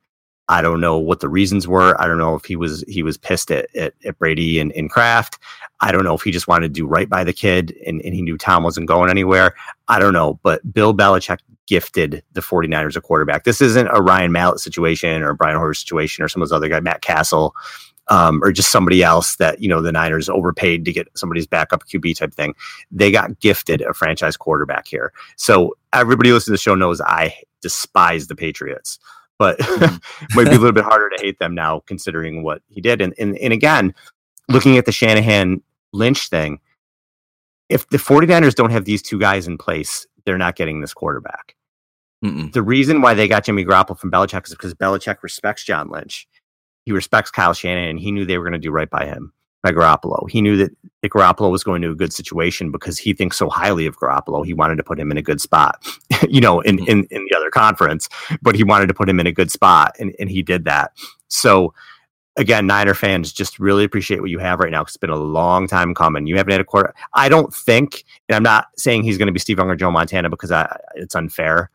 [SPEAKER 3] I don't know what the reasons were. I don't know if he was he was pissed at, at, at Brady and, and Kraft. I don't know if he just wanted to do right by the kid and, and he knew Tom wasn't going anywhere. I don't know. But Bill Belichick gifted the 49ers a quarterback. This isn't a Ryan Mallett situation or Brian Hoyer situation or some of those other guys, Matt Cassel, um, or just somebody else that, you know, the Niners overpaid to get somebody's backup QB type thing. They got gifted a franchise quarterback here. So everybody listening to the show knows I despise the Patriots but [laughs] [laughs] might be a little bit harder to hate them now considering what he did. And, and, and again, looking at the Shanahan Lynch thing, if the 49ers don't have these two guys in place, they're not getting this quarterback. Mm-mm. The reason why they got Jimmy Garoppolo from Belichick is because Belichick respects John Lynch. He respects Kyle Shanahan, and he knew they were going to do right by him. By Garoppolo. He knew that, that Garoppolo was going to a good situation because he thinks so highly of Garoppolo. He wanted to put him in a good spot, [laughs] you know, in, mm-hmm. in, in the other conference, but he wanted to put him in a good spot and, and he did that. So again, Niner fans just really appreciate what you have right now. It's been a long time coming. You haven't had a quarter. I don't think, and I'm not saying he's going to be Steve Young or Joe Montana because I, it's unfair.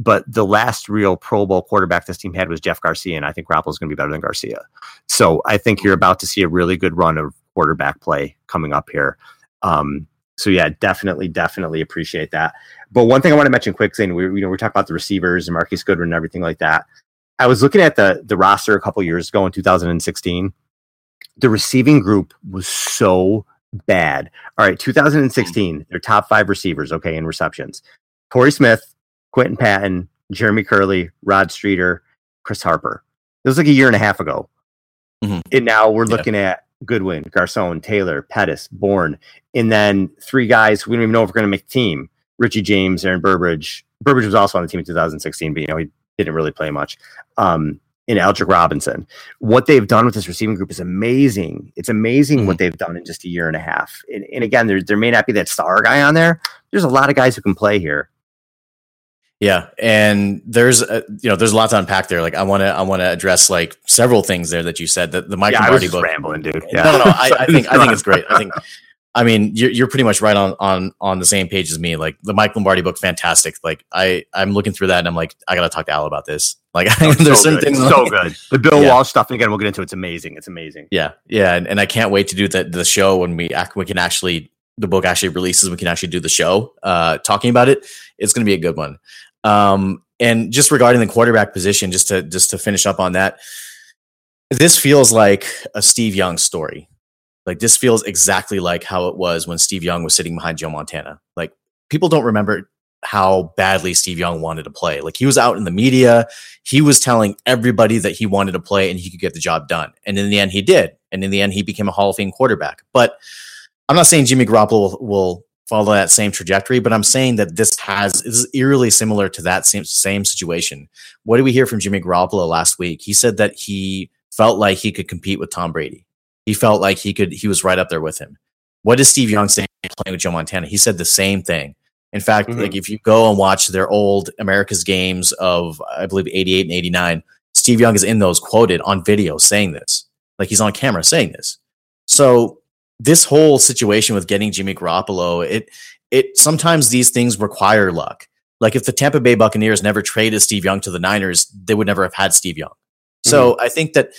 [SPEAKER 3] But the last real Pro Bowl quarterback this team had was Jeff Garcia, and I think Garoppolo is going to be better than Garcia. So I think you're about to see a really good run of quarterback play coming up here. Um, so yeah, definitely, definitely appreciate that. But one thing I want to mention quickly, and we you know we talk about the receivers and Marquise Goodwin and everything like that. I was looking at the the roster a couple years ago in 2016. The receiving group was so bad. All right, 2016, their top five receivers, okay, in receptions: Torrey Smith, Quinton Patton, Jeremy Kerley, Rod Streater, Chris Harper. It was like a year and a half ago. Mm-hmm. And now we're looking yeah. at Goodwin, Garcon, Taylor, Pettis, Bourne, and then three guys we don't even know if we're going to make the team. Richie James, Aaron Burbridge. Burbridge was also on the team in 2016, but you know he didn't really play much. Um, in Aldrick Robinson, what they've done with this receiving group is amazing. It's amazing mm-hmm. what they've done in just a year and a half. And, and again, there there may not be that star guy on there. There's a lot of guys who can play here.
[SPEAKER 2] Yeah, and there's a, you know there's a lot to unpack there. Like I want to I want to address like several things there that you said that the Mike yeah, Lombardi book.
[SPEAKER 3] Rambling, dude.
[SPEAKER 2] Yeah. No, no, no. [laughs] I, I think I think it's great. I think I mean you're you're pretty much right on on on the same page as me. Like the Mike Lombardi book, fantastic. Like I I'm looking through that and I'm like I gotta talk to Al about this. [laughs] Like oh, [laughs] there's
[SPEAKER 3] so
[SPEAKER 2] certain good. things
[SPEAKER 3] so like, good. The Bill yeah. Walsh stuff, and again we'll get into. It. It's amazing. It's amazing.
[SPEAKER 2] Yeah, yeah, and, and I can't wait to do the the show when we act, we can actually the book actually releases. We can actually do the show uh, talking about it. It's going to be a good one. Um, and just regarding the quarterback position, just to just to finish up on that, this feels like a Steve Young story. Like this feels exactly like how it was when Steve Young was sitting behind Joe Montana. Like people don't remember how badly Steve Young wanted to play. Like he was out in the media, he was telling everybody that he wanted to play and he could get the job done. And in the end, he did. And in the end, he became a Hall of Fame quarterback. But I'm not saying Jimmy Garoppolo will, will follow that same trajectory. But I'm saying that this has this is eerily similar to that same same situation. What did we hear from Jimmy Garoppolo last week? He said that he felt like he could compete with Tom Brady. He felt like he could. He was right up there with him. What is Steve Young saying playing with Joe Montana? He said the same thing. In fact, mm-hmm. like if you go and watch their old America's games of I believe 88 and 89, Steve Young is in those quoted on video saying this. Like he's on camera saying this. So this whole situation with getting Jimmy Garoppolo, it it sometimes these things require luck. Like if the Tampa Bay Buccaneers never traded Steve Young to the Niners, they would never have had Steve Young. So mm-hmm. I think that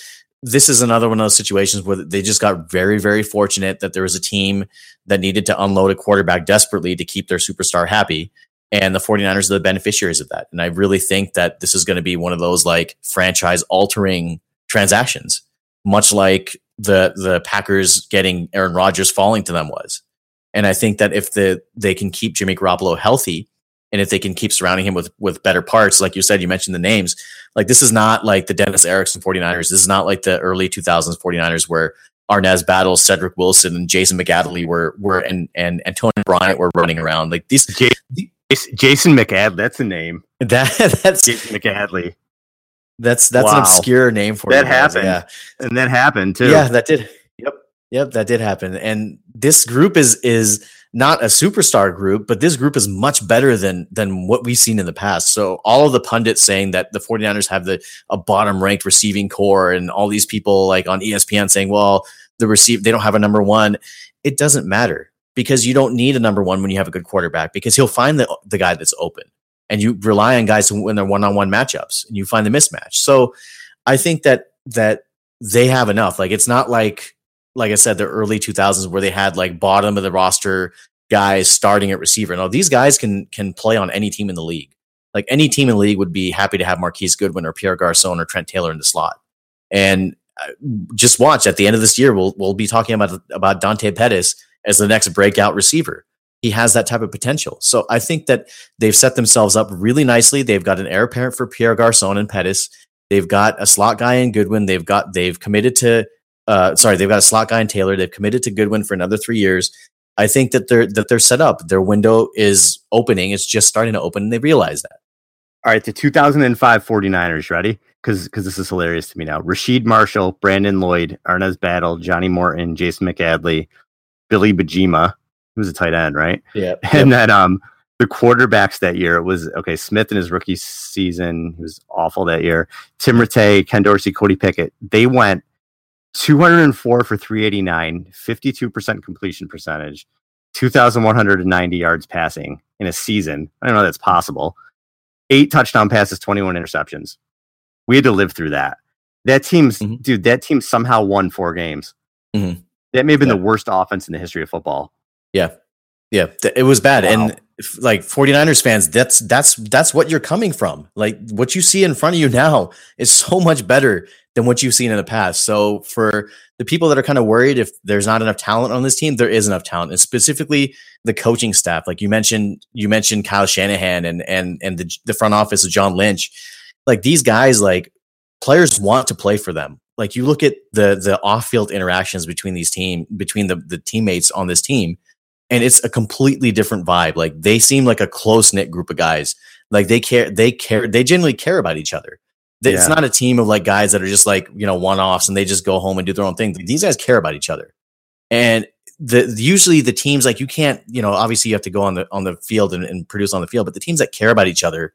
[SPEAKER 2] this is another one of those situations where they just got very, very fortunate that there was a team that needed to unload a quarterback desperately to keep their superstar happy. And the 49ers are the beneficiaries of that. And I really think that this is going to be one of those like franchise altering transactions, much like the the Packers getting Aaron Rodgers falling to them was. And I think that if the they can keep Jimmy Garoppolo healthy, and if they can keep surrounding him with with better parts, like you said, you mentioned the names. Like this is not like the Dennis Erickson 49ers. This is not like the early 2000s 49ers where Arnaz Battle, Cedric Wilson, and Jason McAddley were were and and Antonio Bryant were running around. Like these
[SPEAKER 3] Jason, Jason McAddley, that's a name. [laughs]
[SPEAKER 2] That that's
[SPEAKER 3] Jason McAddley.
[SPEAKER 2] That's that's wow. an obscure name for
[SPEAKER 3] that happened. Yeah, and that happened too.
[SPEAKER 2] Yeah, that did. Yep, yep, that did happen. And this group is is not a superstar group, but this group is much better than than what we've seen in the past. So all of the pundits saying that the 49ers have the a bottom ranked receiving core and all these people like on ESPN saying, well, the receive they don't have a number one. It doesn't matter because you don't need a number one when you have a good quarterback because he'll find the the guy that's open and you rely on guys to win their one-on-one matchups and you find the mismatch. So I think that that they have enough. Like it's not like like I said the early 2000s where they had like bottom of the roster guys starting at receiver. Now these guys can can play on any team in the league. Like any team in the league would be happy to have Marquise Goodwin or Pierre Garcon or Trent Taylor in the slot. And uh, just watch at the end of this year, we'll we'll be talking about about Dante Pettis as the next breakout receiver he has that type of potential. So I think that they've set themselves up really nicely. They've got an heir apparent for Pierre Garcon and Pettis. They've got a slot guy in Goodwin. They've got they've committed to uh, sorry, they've got a slot guy in Taylor. They've committed to Goodwin for another three years. I think that they're that they're set up. Their window is opening. It's just starting to open, and they realize that.
[SPEAKER 3] All right, the 2005 49ers, ready? Because because this is hilarious to me now. Rasheed Marshall, Brandon Lloyd, Arnaz Battle, Johnny Morton, Jason McAddley, Billy Bajema, who was a tight end, right?
[SPEAKER 2] Yeah. [laughs]
[SPEAKER 3] And then um the quarterbacks that year it was okay. Smith in his rookie season, he was awful that year. Tim Rattay, Ken Dorsey, Cody Pickett, they went 204 for 389, 52% completion percentage, 2,190 yards passing in a season. I don't know that's possible. Eight touchdown passes, 21 interceptions. We had to live through that. That team's,
[SPEAKER 2] Mhm.
[SPEAKER 3] dude, that team somehow won four games.
[SPEAKER 2] Mhm.
[SPEAKER 3] That may have been
[SPEAKER 2] Yeah.
[SPEAKER 3] the worst offense in the history of football.
[SPEAKER 2] Yeah. Yeah, it was bad.
[SPEAKER 3] Wow.
[SPEAKER 2] And like 49ers fans, that's that's that's what you're coming from. Like what you see in front of you now is so much better than what you've seen in the past. So for the people that are kind of worried if there's not enough talent on this team, there is enough talent, and specifically the coaching staff. Like you mentioned, you mentioned Kyle Shanahan and and and the the front office of John Lynch. Like these guys, like players want to play for them. Like you look at the the off field interactions between these team between the the teammates on this team and it's a completely different vibe. Like they seem like a close knit group of guys. Like they care, they care, they genuinely care about each other. Th- It's
[SPEAKER 3] Yeah.
[SPEAKER 2] not a team of like guys that are just like you know one offs and they just go home and do their own thing. These guys care about each other, and the usually the teams like you can't you know obviously you have to go on the on the field and, and produce on the field, but the teams that care about each other,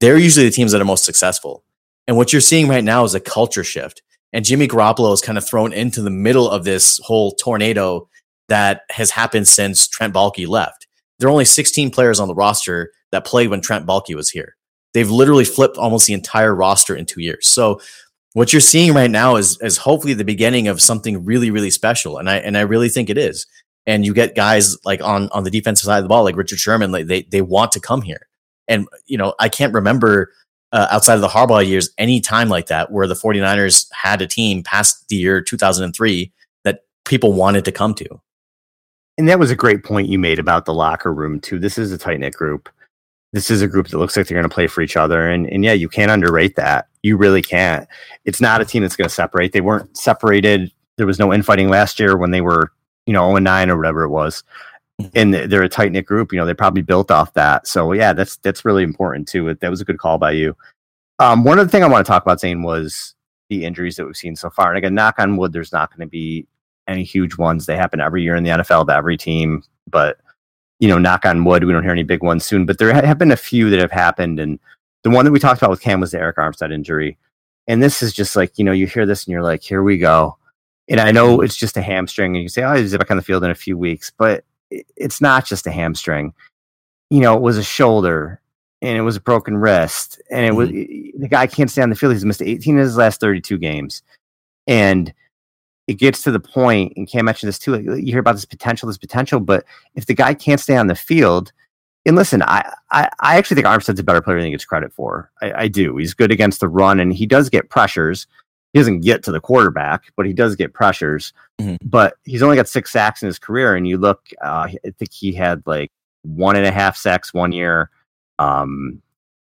[SPEAKER 2] they're usually the teams that are most successful. And what you're seeing right now is a culture shift. And Jimmy Garoppolo is kind of thrown into the middle of this whole tornado that has happened since Trent Baalke left. There are only 16 players on the roster that played when Trent Baalke was here. They've literally flipped almost the entire roster in two years. So what you're seeing right now is is hopefully the beginning of something really really special, and I and I really think it is. And you get guys like on on the defensive side of the ball, like Richard Sherman, like they they want to come here. And you know, I can't remember uh, outside of the Harbaugh years any time like that where the 49ers had a team past the year 2003 that people wanted to come to.
[SPEAKER 3] And that was a great point you made about the locker room too. This is a tight knit group. This is a group that looks like they're going to play for each other, and and yeah, you can't underrate that. You really can't. It's not a team that's going to separate. They weren't separated. There was no infighting last year when they were, you know, 0 and 9 or whatever it was. And they're a tight knit group. You know, they probably built off that. So yeah, that's that's really important too. That was a good call by you. Um, one other thing I want to talk about, Zane, was the injuries that we've seen so far. And again, knock on wood, there's not going to be any huge ones. They happen every year in the NFL to every team, but you know, knock on wood, we don't hear any big ones soon. But there have been a few that have happened, and the one that we talked about with Cam was the Arik Armstead injury. And this is just like you know, you hear this and you're like, here we go. And I know it's just a hamstring, and you say, oh, he's back on the field in a few weeks, but it's not just a hamstring. You know, it was a shoulder, and it was a broken wrist, and it was mm-hmm. the guy can't stay on the field. He's missed 18 of his last 32 games, and it gets to the point, and Cam mentioned this too. Like, you hear about this potential, this potential, but if the guy can't stay on the field, and listen, I, I, I actually think Armstead's a better player than he gets credit for. I, I do. He's good against the run, and he does get pressures. He doesn't get to the quarterback, but he does get pressures.
[SPEAKER 2] Mhm.
[SPEAKER 3] But he's only got six sacks in his career, and you look, uh, I think he had like one and a half sacks one year, um,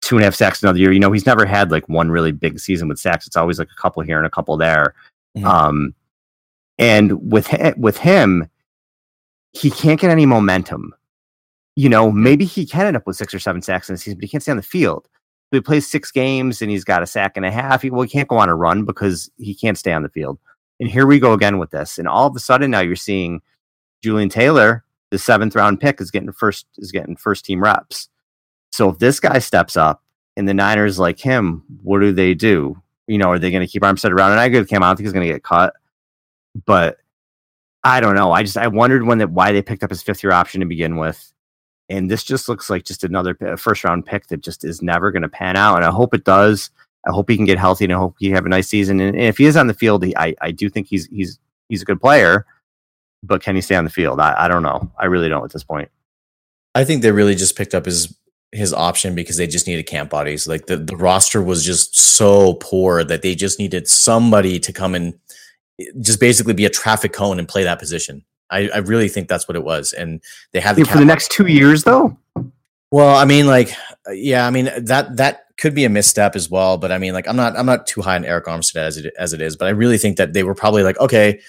[SPEAKER 3] two and a half sacks another year. You know, he's never had like one really big season with sacks. It's always like a couple here and a couple there.
[SPEAKER 2] Mhm.
[SPEAKER 3] Um, and with with him, he can't get any momentum. You know, maybe he can end up with six or seven sacks in the season, but he can't stay on the field. So he plays six games and he's got a sack and a half. He, well, he can't go on a run because he can't stay on the field. And here we go again with this. And all of a sudden now you're seeing Jullian Taylor, the seventh round pick, is getting first is getting first team reps. So if this guy steps up and the Niners like him, what do they do? You know, are they going to keep Armstead around? And I agree with Cam. I don't think he's going to get cut, but I don't know. I just I wondered when that why they picked up his fifth year option to begin with, and this just looks like just another first round pick that just is never going to pan out. And I hope it does. I hope he can get healthy and I hope he have a nice season. And, and if he is on the field, he, I I do think he's he's he's a good player, but can he stay on the field? I, I don't know. I really don't at this point.
[SPEAKER 2] I think they really just picked up his his option because they just needed camp bodies. Like the, the roster was just so poor that they just needed somebody to come and just basically be a traffic cone and play that position. I, I really think that's what it was. And they had the
[SPEAKER 3] for the next two years, though.
[SPEAKER 2] Well, I mean, like, uh, yeah, I mean that that could be a misstep as well. But I mean, like, I'm not I'm not too high on Arik Armstead as it as it is. But I really think that they were probably like, okay,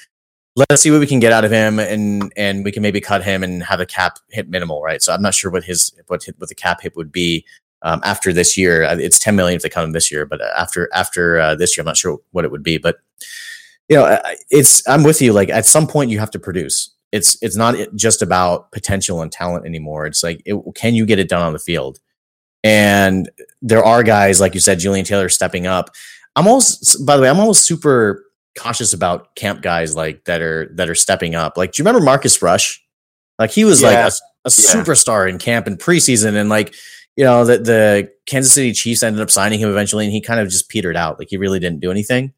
[SPEAKER 2] let's see what we can get out of him, and and we can maybe cut him and have a cap hit minimal, right? So I'm not sure what his what hit, what the cap hit would be. um, after this year. Uh, it's 10 million if they him this year, but after after uh, this year, I'm not sure what it would be. But you know, it's I'm with you. Like at some point, you have to produce. It's it's not just about potential and talent anymore. It's like, it, can you get it done on the field? And there are guys like you said, Jullian Taylor stepping up. I'm almost, by the way, I'm almost super cautious about camp guys like that are that are stepping up. Like, do you remember Marcus Rush? Like he was yeah. like a, a yeah. superstar in camp and preseason, and like you know, the, the Kansas City Chiefs ended up signing him eventually, and he kind of just petered out. Like he really didn't do anything.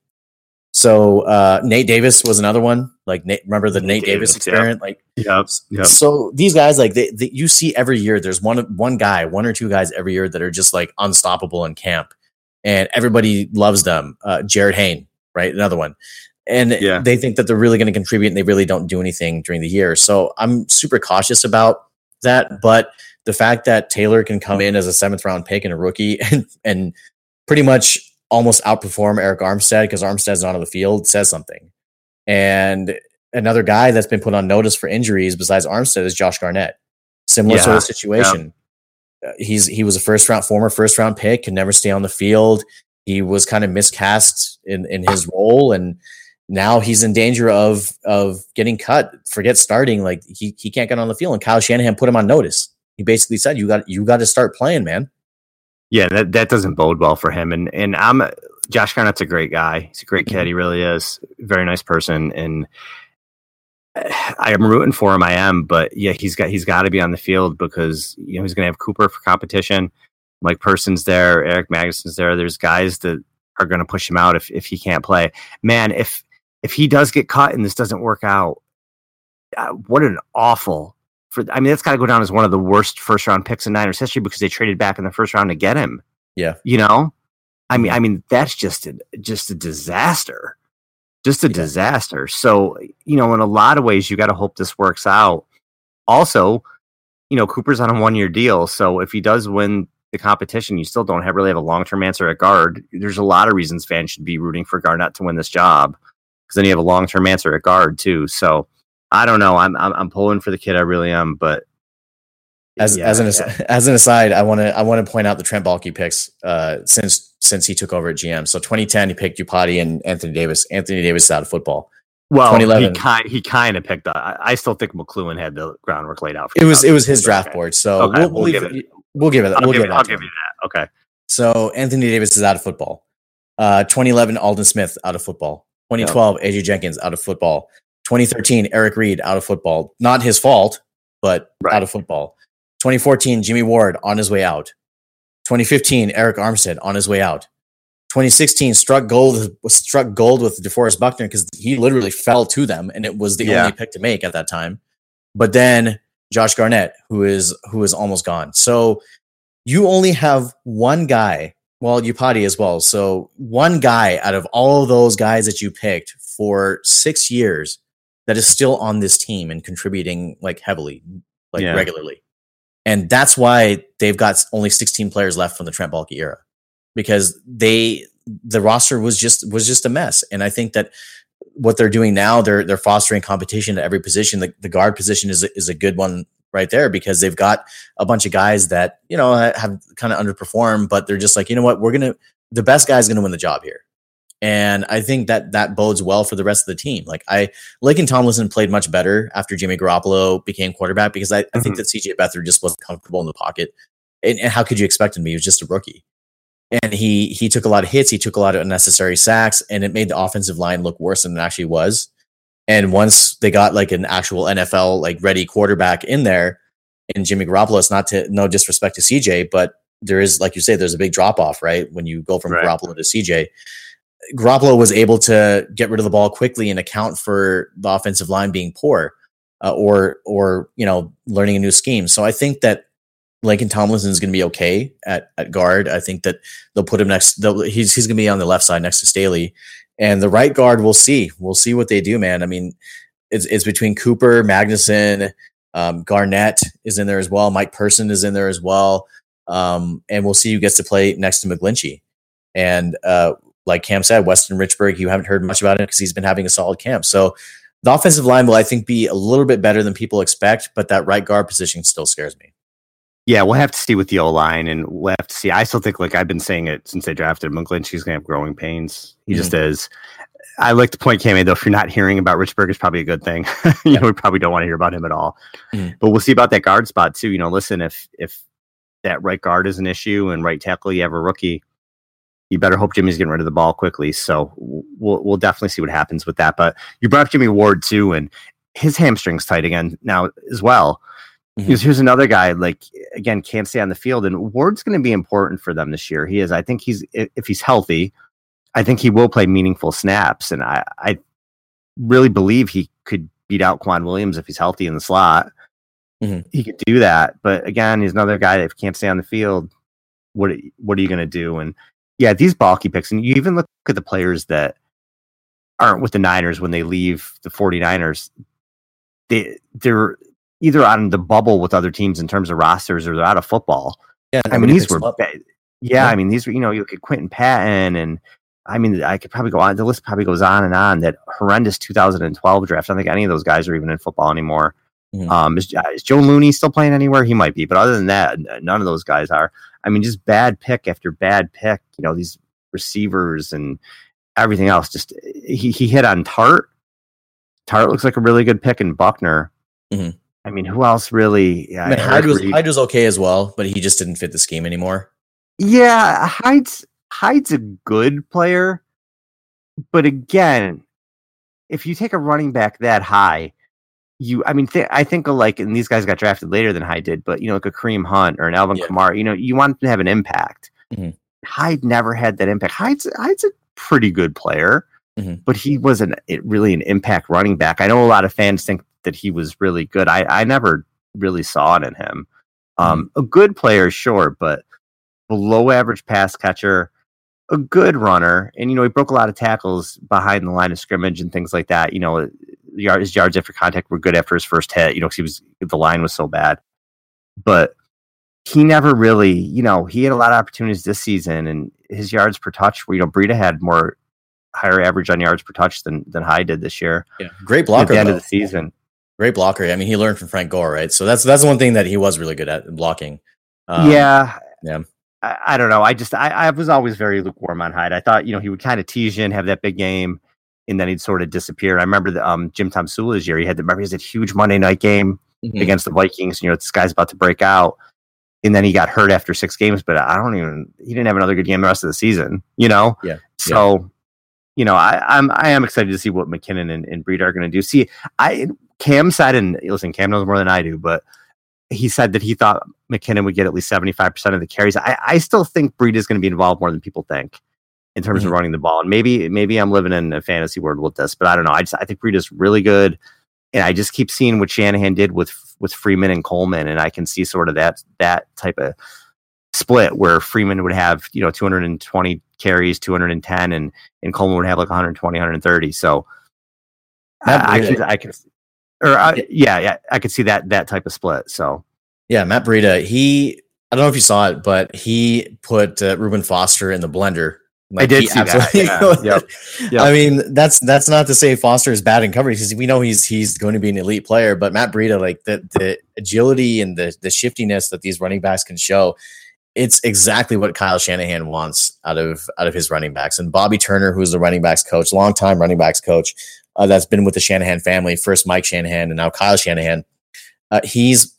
[SPEAKER 2] So uh, Nate Davis was another one. Like Nate, remember the Nate, Nate Davis, Davis experiment? Like,
[SPEAKER 3] yep,
[SPEAKER 2] yep. So these guys, like, they, they, you see every year. There's one one guy, one or two guys every year that are just like unstoppable in camp, and everybody loves them. Uh, Jarryd Hayne, right? Another one, and yeah. they think that they're really going to contribute, and they really don't do anything during the year. So I'm super cautious about that, but the fact that Taylor can come in as a seventh round pick and a rookie [laughs] and, and pretty much almost outperform Arik Armstead because Armstead's not on the field says something. And another guy that's been put on notice for injuries besides Armstead is Josh Garnett. Similar yeah, sort of situation. Yeah. Uh, he's he was a first round former first round pick, can never stay on the field. He was kind of miscast in in his role and now he's in danger of of getting cut. Forget starting, like he he can't get on the field. And Kyle Shanahan put him on notice he basically said, "You got you got to start playing, man."
[SPEAKER 3] Yeah, that that doesn't bode well for him. And and I'm Josh Garnett's a great guy. He's a great kid. He really is. Very nice person. And [sighs] I am rooting for him. I am, but yeah, he's got he's got to be on the field because you know he's going to have Cooper for competition. Mike Person's there, Erik Magnuson's there. There's guys that are going to push him out if if he can't play. Man, if if he does get cut and this doesn't work out, uh, what an awful for I mean that's got to go down as one of the worst first round picks in Niners history because they traded back in the first round to get him.
[SPEAKER 2] Yeah,
[SPEAKER 3] you know, I mean, mm-hmm. I mean that's just a just a disaster, just a yeah. disaster. So you know, in a lot of ways, you got to hope this works out. Also, you know, Cooper's on a one year deal, so if he does win the competition, you still don't have really have a long term answer at guard. There's a lot of reasons fans should be rooting for Garnett to win this job because then you have a long term answer at guard too. So I don't know. I'm I'm, I'm pulling for the kid. I really am. But
[SPEAKER 2] as yeah, as an yeah. as an aside, I want to I want to point out the Trent Baalke picks uh, since since he took over at GM. So 2010, he picked Iupati and Anthony Davis. Anthony Davis is out of football.
[SPEAKER 3] Well, he kind he kind of picked. I, I, still think McCloughan had the groundwork laid out.
[SPEAKER 2] For it was it was his draft okay. board. So okay, we'll, we'll, we'll, give it, we'll give it. I'll, we'll give,
[SPEAKER 3] it, I'll give you that. Okay.
[SPEAKER 2] So Anthony Davis is out of football. Uh, 2011, Alden Smith out of football. 2012, yep. AJ Jenkins out of football. 2013, Eric Reid out of football. Not his fault, but right. out of football. 2014, Jimmy Ward on his way out. 2015, Arik Armstead on his way out. 2016 struck gold struck gold with DeForest Buckner because he literally fell to them and it was the yeah. only pick to make at that time. But then Josh Garnett, who is who is almost gone. So you only have one guy, well, Iupati as well. So one guy out of all of those guys that you picked for six years that is still on this team and contributing like heavily, like yeah. regularly. And that's why they've got only 16 players left from the Trent Baalke era because they the roster was just was just a mess. And I think that what they're doing now, they're they're fostering competition at every position. The, the guard position is a, is a good one right there because they've got a bunch of guys that you know have kind of underperformed, but they're just like you know what we're gonna the best guy is gonna win the job here. And I think that that bodes well for the rest of the team. Like I, Laken Tomlinson played much better after Jimmy Garoppolo became quarterback because I, I mm-hmm. think that CJ Beathard just wasn't comfortable in the pocket. And, and, how could you expect him to be? He was just a rookie. And he he took a lot of hits, he took a lot of unnecessary sacks, and it made the offensive line look worse than it actually was. And once they got like an actual NFL like ready quarterback in there, and Jimmy Garoppolo, it's not to no disrespect to CJ, but there is, like you say, there's a big drop off, right? When you go from right. Garoppolo to CJ Garoppolo was able to get rid of the ball quickly and account for the offensive line being poor, uh, or or you know learning a new scheme. So I think that Laken Tomlinson is going to be okay at, at guard. I think that they'll put him next. He's he's going to be on the left side next to Staley, and the right guard. We'll see. We'll see what they do, man. I mean, it's it's between Cooper, Magnuson, um, Garnett is in there as well. Mike Person is in there as well, um, and we'll see who gets to play next to McGlinchey. And uh, like Cam said, Weston Richburg, you haven't heard much about him because he's been having a solid camp. So the offensive line will, I think, be a little bit better than people expect, but that right guard position still scares me.
[SPEAKER 3] Yeah, we'll have to see with the O line, and we'll have to see. I still think, like I've been saying it since they drafted him, She's going to have growing pains. He mm-hmm. just is. I like the point Cam made though. If you're not hearing about Richburg, it's probably a good thing. [laughs] you know, we probably don't want to hear about him at all. Mm-hmm. But we'll see about that guard spot too. You know, listen, if if that right guard is an issue and right tackle, you have a rookie. You better hope Jimmy's getting rid of the ball quickly. So we'll we'll definitely see what happens with that. But you brought up Jimmy Ward too, and his hamstring's tight again now as well. Mm-hmm. Because here's another guy, like again, can't stay on the field, and Ward's going to be important for them this year. He is. I think he's if he's healthy, I think he will play meaningful snaps, and I I really believe he could beat out K'Waun Williams if he's healthy in the slot. Mm-hmm. He could do that, but again, he's another guy that can't stay on the field. What what are you going to do? And yeah, these Baalke picks, and you even look at the players that aren't with the Niners when they leave the 49ers. They they're either on the bubble with other teams in terms of rosters or they're out of football. Yeah, I mean these were yeah, yeah, I mean these were you know you look at Quinton Patton and I mean I could probably go on the list probably goes on and on that horrendous 2012 draft. I don't think any of those guys are even in football anymore. Mm-hmm. Um, is, is Joe Looney still playing anywhere? He might be, but other than that, none of those guys are. I mean, just bad pick after bad pick. You know these receivers and everything else. Just he he hit on Tartt. Tartt looks like a really good pick in Buckner. Mm-hmm. I mean, who else really?
[SPEAKER 2] Yeah, I mean, Hyde was Hyde was okay as well, but he just didn't fit the scheme anymore.
[SPEAKER 3] Yeah, Hyde's Hyde's a good player, but again, if you take a running back that high, you I mean, th- I think like, and these guys got drafted later than Hyde did, but you know, like a Kareem Hunt or an Alvin yeah. Kamara, you know, you want them to have an impact. Mm-hmm. Hyde never had that impact. Hyde's Hyde's a pretty good player, mm-hmm. but he wasn't really an impact running back. I know a lot of fans think that he was really good. I, I never really saw it in him. Um, mm-hmm. A good player, sure, but below average pass catcher, a good runner, and you know he broke a lot of tackles behind the line of scrimmage and things like that. You know, his yards after contact were good after his first hit. You know, because he was the line was so bad, but he never really, you know, he had a lot of opportunities this season, and his yards per touch were, you know, Breida had more higher average on yards per touch than than Hyde did this year.
[SPEAKER 2] Yeah, great blocker
[SPEAKER 3] at the
[SPEAKER 2] end
[SPEAKER 3] though. of the season.
[SPEAKER 2] Great blocker. I mean, he learned from Frank Gore, right? So that's that's one thing that he was really good at blocking.
[SPEAKER 3] Um, yeah, yeah. I, I, don't know. I just I, I was always very lukewarm on Hyde. I thought you know he would kind of tease you and have that big game, and then he'd sort of disappear. I remember the um, Jim Tomsula's year. He had the remember he had a huge Monday night game mm-hmm. against the Vikings. You know, this guy's about to break out, and then he got hurt after six games. But I don't even he didn't have another good game the rest of the season. You know,
[SPEAKER 2] yeah.
[SPEAKER 3] So. Yeah. You know, I, I'm I am excited to see what McKinnon and, and Breida are going to do. See, I Cam said, and listen, Cam knows more than I do, but he said that he thought McKinnon would get at least 75% of the carries. I, I still think Breida is going to be involved more than people think in terms mm-hmm. of running the ball. And maybe maybe I'm living in a fantasy world with this, but I don't know. I just I think Breida's really good. And I just keep seeing what Shanahan did with with Freeman and Coleman, and I can see sort of that that type of split where Freeman would have, you know, 220 carries, 210, and and Coleman would have like 120, 130. So I, I can I can or uh, yeah, yeah, I could see that that type of split. So
[SPEAKER 2] yeah, Matt Breida, he I don't know if you saw it, but he put uh, Reuben Foster in the blender.
[SPEAKER 3] Like, I did see that. Yeah. [laughs]
[SPEAKER 2] yep. Yep. I mean, that's that's not to say Foster is bad in coverage because we know he's he's going to be an elite player. But Matt Breida, like the the agility and the the shiftiness that these running backs can show, it's exactly what Kyle Shanahan wants out of out of his running backs. And Bobby Turner, who's the running backs coach, longtime running backs coach, uh, that's been with the Shanahan family, first Mike Shanahan and now Kyle Shanahan. Uh, he's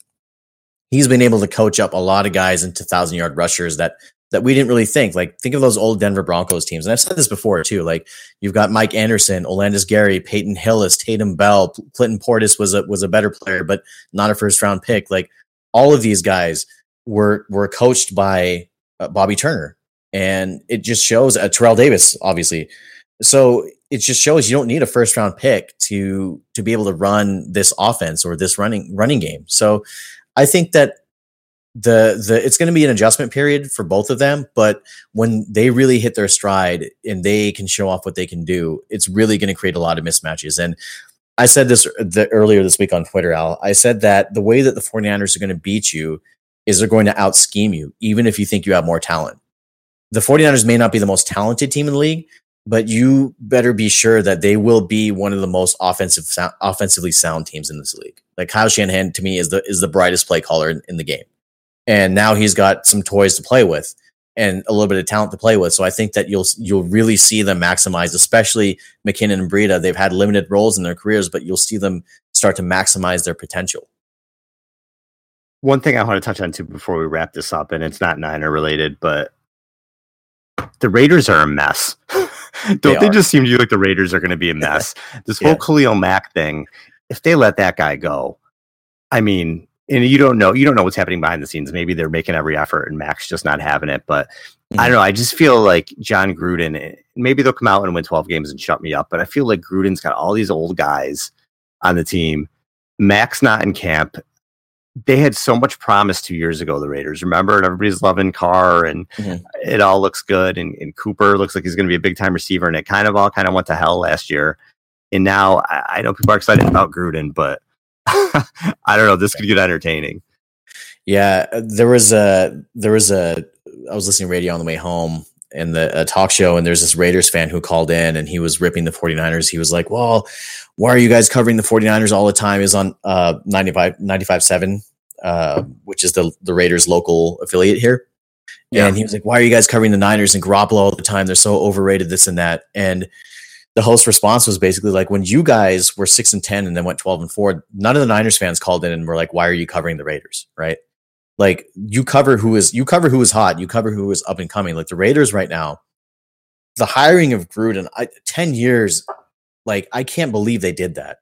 [SPEAKER 2] he's been able to coach up a lot of guys into thousand yard rushers that that we didn't really think. Like think of those old Denver Broncos teams, and I've said this before too. Like you've got Mike Anderson, Olandis Gary, Peyton Hillis, Tatum Bell, Clinton Portis was a was a better player, but not a first round pick. Like all of these guys were were coached by uh, Bobby Turner, and it just shows. Uh, Terrell Davis, obviously. So it just shows you don't need a first round pick to to be able to run this offense or this running running game. So I think that the the it's going to be an adjustment period for both of them, but when they really hit their stride and they can show off what they can do, it's really going to create a lot of mismatches. And I said this the, earlier this week on Twitter, Al. I said that the way that the 49ers are going to beat you is they're going to out scheme you, even if you think you have more talent. The 49ers may not be the most talented team in the league, but you better be sure that they will be one of the most offensive, offensively sound teams in this league. Like Kyle Shanahan to me is the is the brightest play caller in, in the game. And now he's got some toys to play with and a little bit of talent to play with. So I think that you'll you'll really see them maximize, especially McKinnon and Breida. They've had limited roles in their careers, but you'll see them start to maximize their potential.
[SPEAKER 3] One thing I want to touch on too before we wrap this up, and it's not Niner related, but the Raiders are a mess. [laughs] Don't they, they just seem to you like the Raiders are going to be a mess? [laughs] this whole yeah. Khalil Mack thing, if they let that guy go, I mean, and you don't know you don't know what's happening behind the scenes. Maybe they're making every effort and Mack's just not having it. But mm-hmm. I don't know. I just feel like Jon Gruden. Maybe they'll come out and win twelve games and shut me up. But I feel like Gruden's got all these old guys on the team. Mack's not in camp. They had so much promise two years ago. The Raiders, remember, and everybody's loving Carr, and mm-hmm. it all looks good. And, and Cooper looks like he's going to be a big time receiver, and it kind of all kind of went to hell last year. And now I, I know people are excited about Gruden, but [laughs] I don't know. This could get entertaining.
[SPEAKER 2] Yeah, there was a there was a I was listening to radio on the way home in the talk show and there's this Raiders fan who called in and he was ripping the 49ers. He was like, "Well, why are you guys covering the 49ers all the time?" Is on uh 95 95.7 uh which is the the Raiders local affiliate here. Yeah. And he was like, "Why are you guys covering the Niners and Garoppolo all the time? They're so overrated this and that." And the host response was basically like when you guys were six and ten and then went twelve and four, none of the Niners fans called in and were like, "Why are you covering the Raiders?" Right? Like you cover who is you cover who is hot, you cover who is up and coming. Like the Raiders right now, the hiring of Gruden, I, ten years, like I can't believe they did that.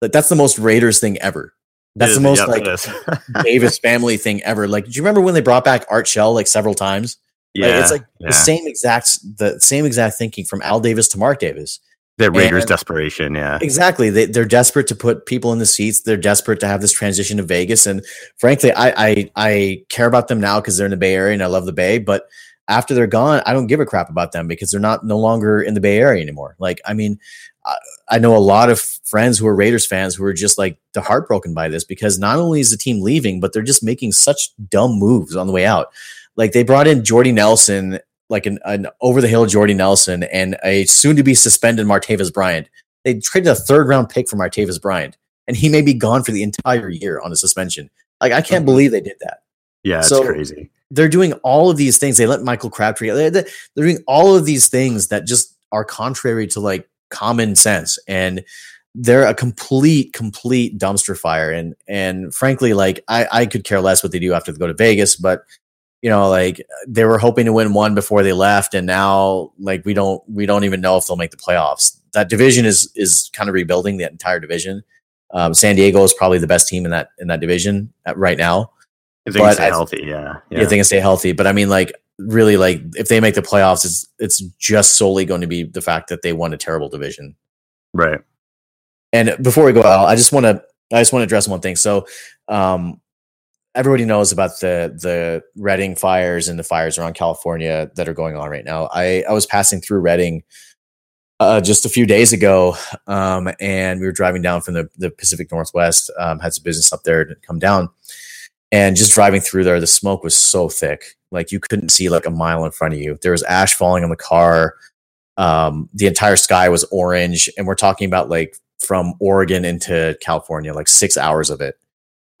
[SPEAKER 2] Like that's the most Raiders thing ever. That's the most yep, like [laughs] Davis family thing ever. Like, do you remember when they brought back Art Shell like several times? Yeah, like, it's like yeah. the same exact the same exact thinking from Al Davis to Mark Davis.
[SPEAKER 3] The Raiders' and desperation, yeah,
[SPEAKER 2] exactly. They, they're desperate to put people in the seats. They're desperate to have this transition to Vegas. And frankly, I I, I care about them now because they're in the Bay Area and I love the Bay. But after they're gone, I don't give a crap about them because they're not no longer in the Bay Area anymore. Like, I mean, I, I know a lot of friends who are Raiders fans who are just like they're heartbroken by this because not only is the team leaving, but they're just making such dumb moves on the way out. Like they brought in Jordy Nelson, like an, an over the hill Jordy Nelson, and a soon to be suspended Martavis Bryant. They traded a third round pick for Martavis Bryant, and he may be gone for the entire year on a suspension. Like I can't mm-hmm. believe they did that.
[SPEAKER 3] Yeah, it's so crazy.
[SPEAKER 2] They're doing all of these things. They let Michael Crabtree. They're, they're doing all of these things that just are contrary to like common sense and they're a complete complete dumpster fire and and frankly like i i could care less what they do after they go to vegas but you know like they were hoping to win one before they left and now like we don't we don't even know if they'll make the playoffs. That division is is kind of rebuilding that entire division. Um, san diego is probably the best team in that in that division right now.
[SPEAKER 3] If they but can stay I, healthy yeah,
[SPEAKER 2] yeah if they can stay healthy. But i mean like really like if they make the playoffs it's it's just solely going to be the fact that they won a terrible division.
[SPEAKER 3] Right.
[SPEAKER 2] And before we go out i just want to i just want to address one thing. So um everybody knows about the the Redding fires and the fires around California that are going on right now. I I was passing through Redding uh, just a few days ago, um, and we were driving down from the the Pacific Northwest. Um, had some business up there to come down, and just driving through there, the smoke was so thick, like you couldn't see like a mile in front of you. There was ash falling on the car. Um, the entire sky was orange, and we're talking about like from Oregon into California, like six hours of it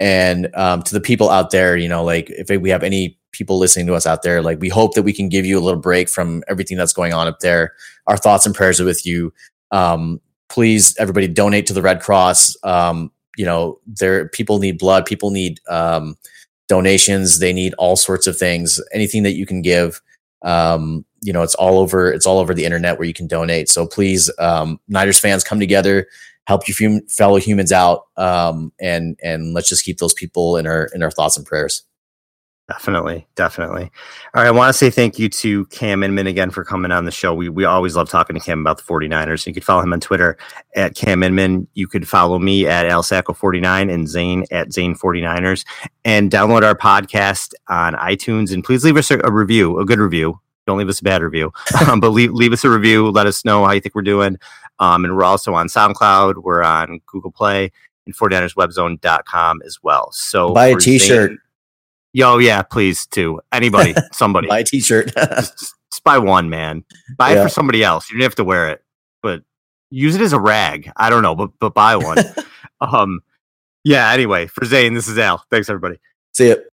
[SPEAKER 2] and um, to the people out there, you know, like if we have any people listening to us out there, like we hope that we can give you a little break from everything that's going on up there. Our thoughts and prayers are with you. Um, please, everybody, donate to the Red Cross. Um, you know, there people need blood, people need um, donations, they need all sorts of things. Anything that you can give, um, you know, it's all over. It's all over the internet where you can donate. So please, um, Niners fans, come together help your fellow humans out um, and and let's just keep those people in our in our thoughts and prayers.
[SPEAKER 3] Definitely definitely. All right i want to say thank you to cam inman again for coming on the show. We, we always love talking to cam about the 49ers you could follow him on twitter at cam inman. You could follow me at alsacco49 and zane at zane 49ers and download our podcast on itunes. And please leave us a, a review a good review. Don't leave us a bad review, [laughs] um, but leave, leave us a review. Let us know how you think we're doing. Um, and we're also on SoundCloud. We're on Google Play and 49erswebzone.com as well. So
[SPEAKER 2] buy a t-shirt.
[SPEAKER 3] Zane, yo, yeah, please too. Anybody, [laughs] somebody
[SPEAKER 2] buy a t-shirt. [laughs]
[SPEAKER 3] just, just, buy one, man. Buy yeah. it for somebody else. You don't have to wear it, but use it as a rag. I don't know, but but buy one. [laughs] um, yeah. Anyway, for Zane, this is Al. Thanks, everybody.
[SPEAKER 2] See you.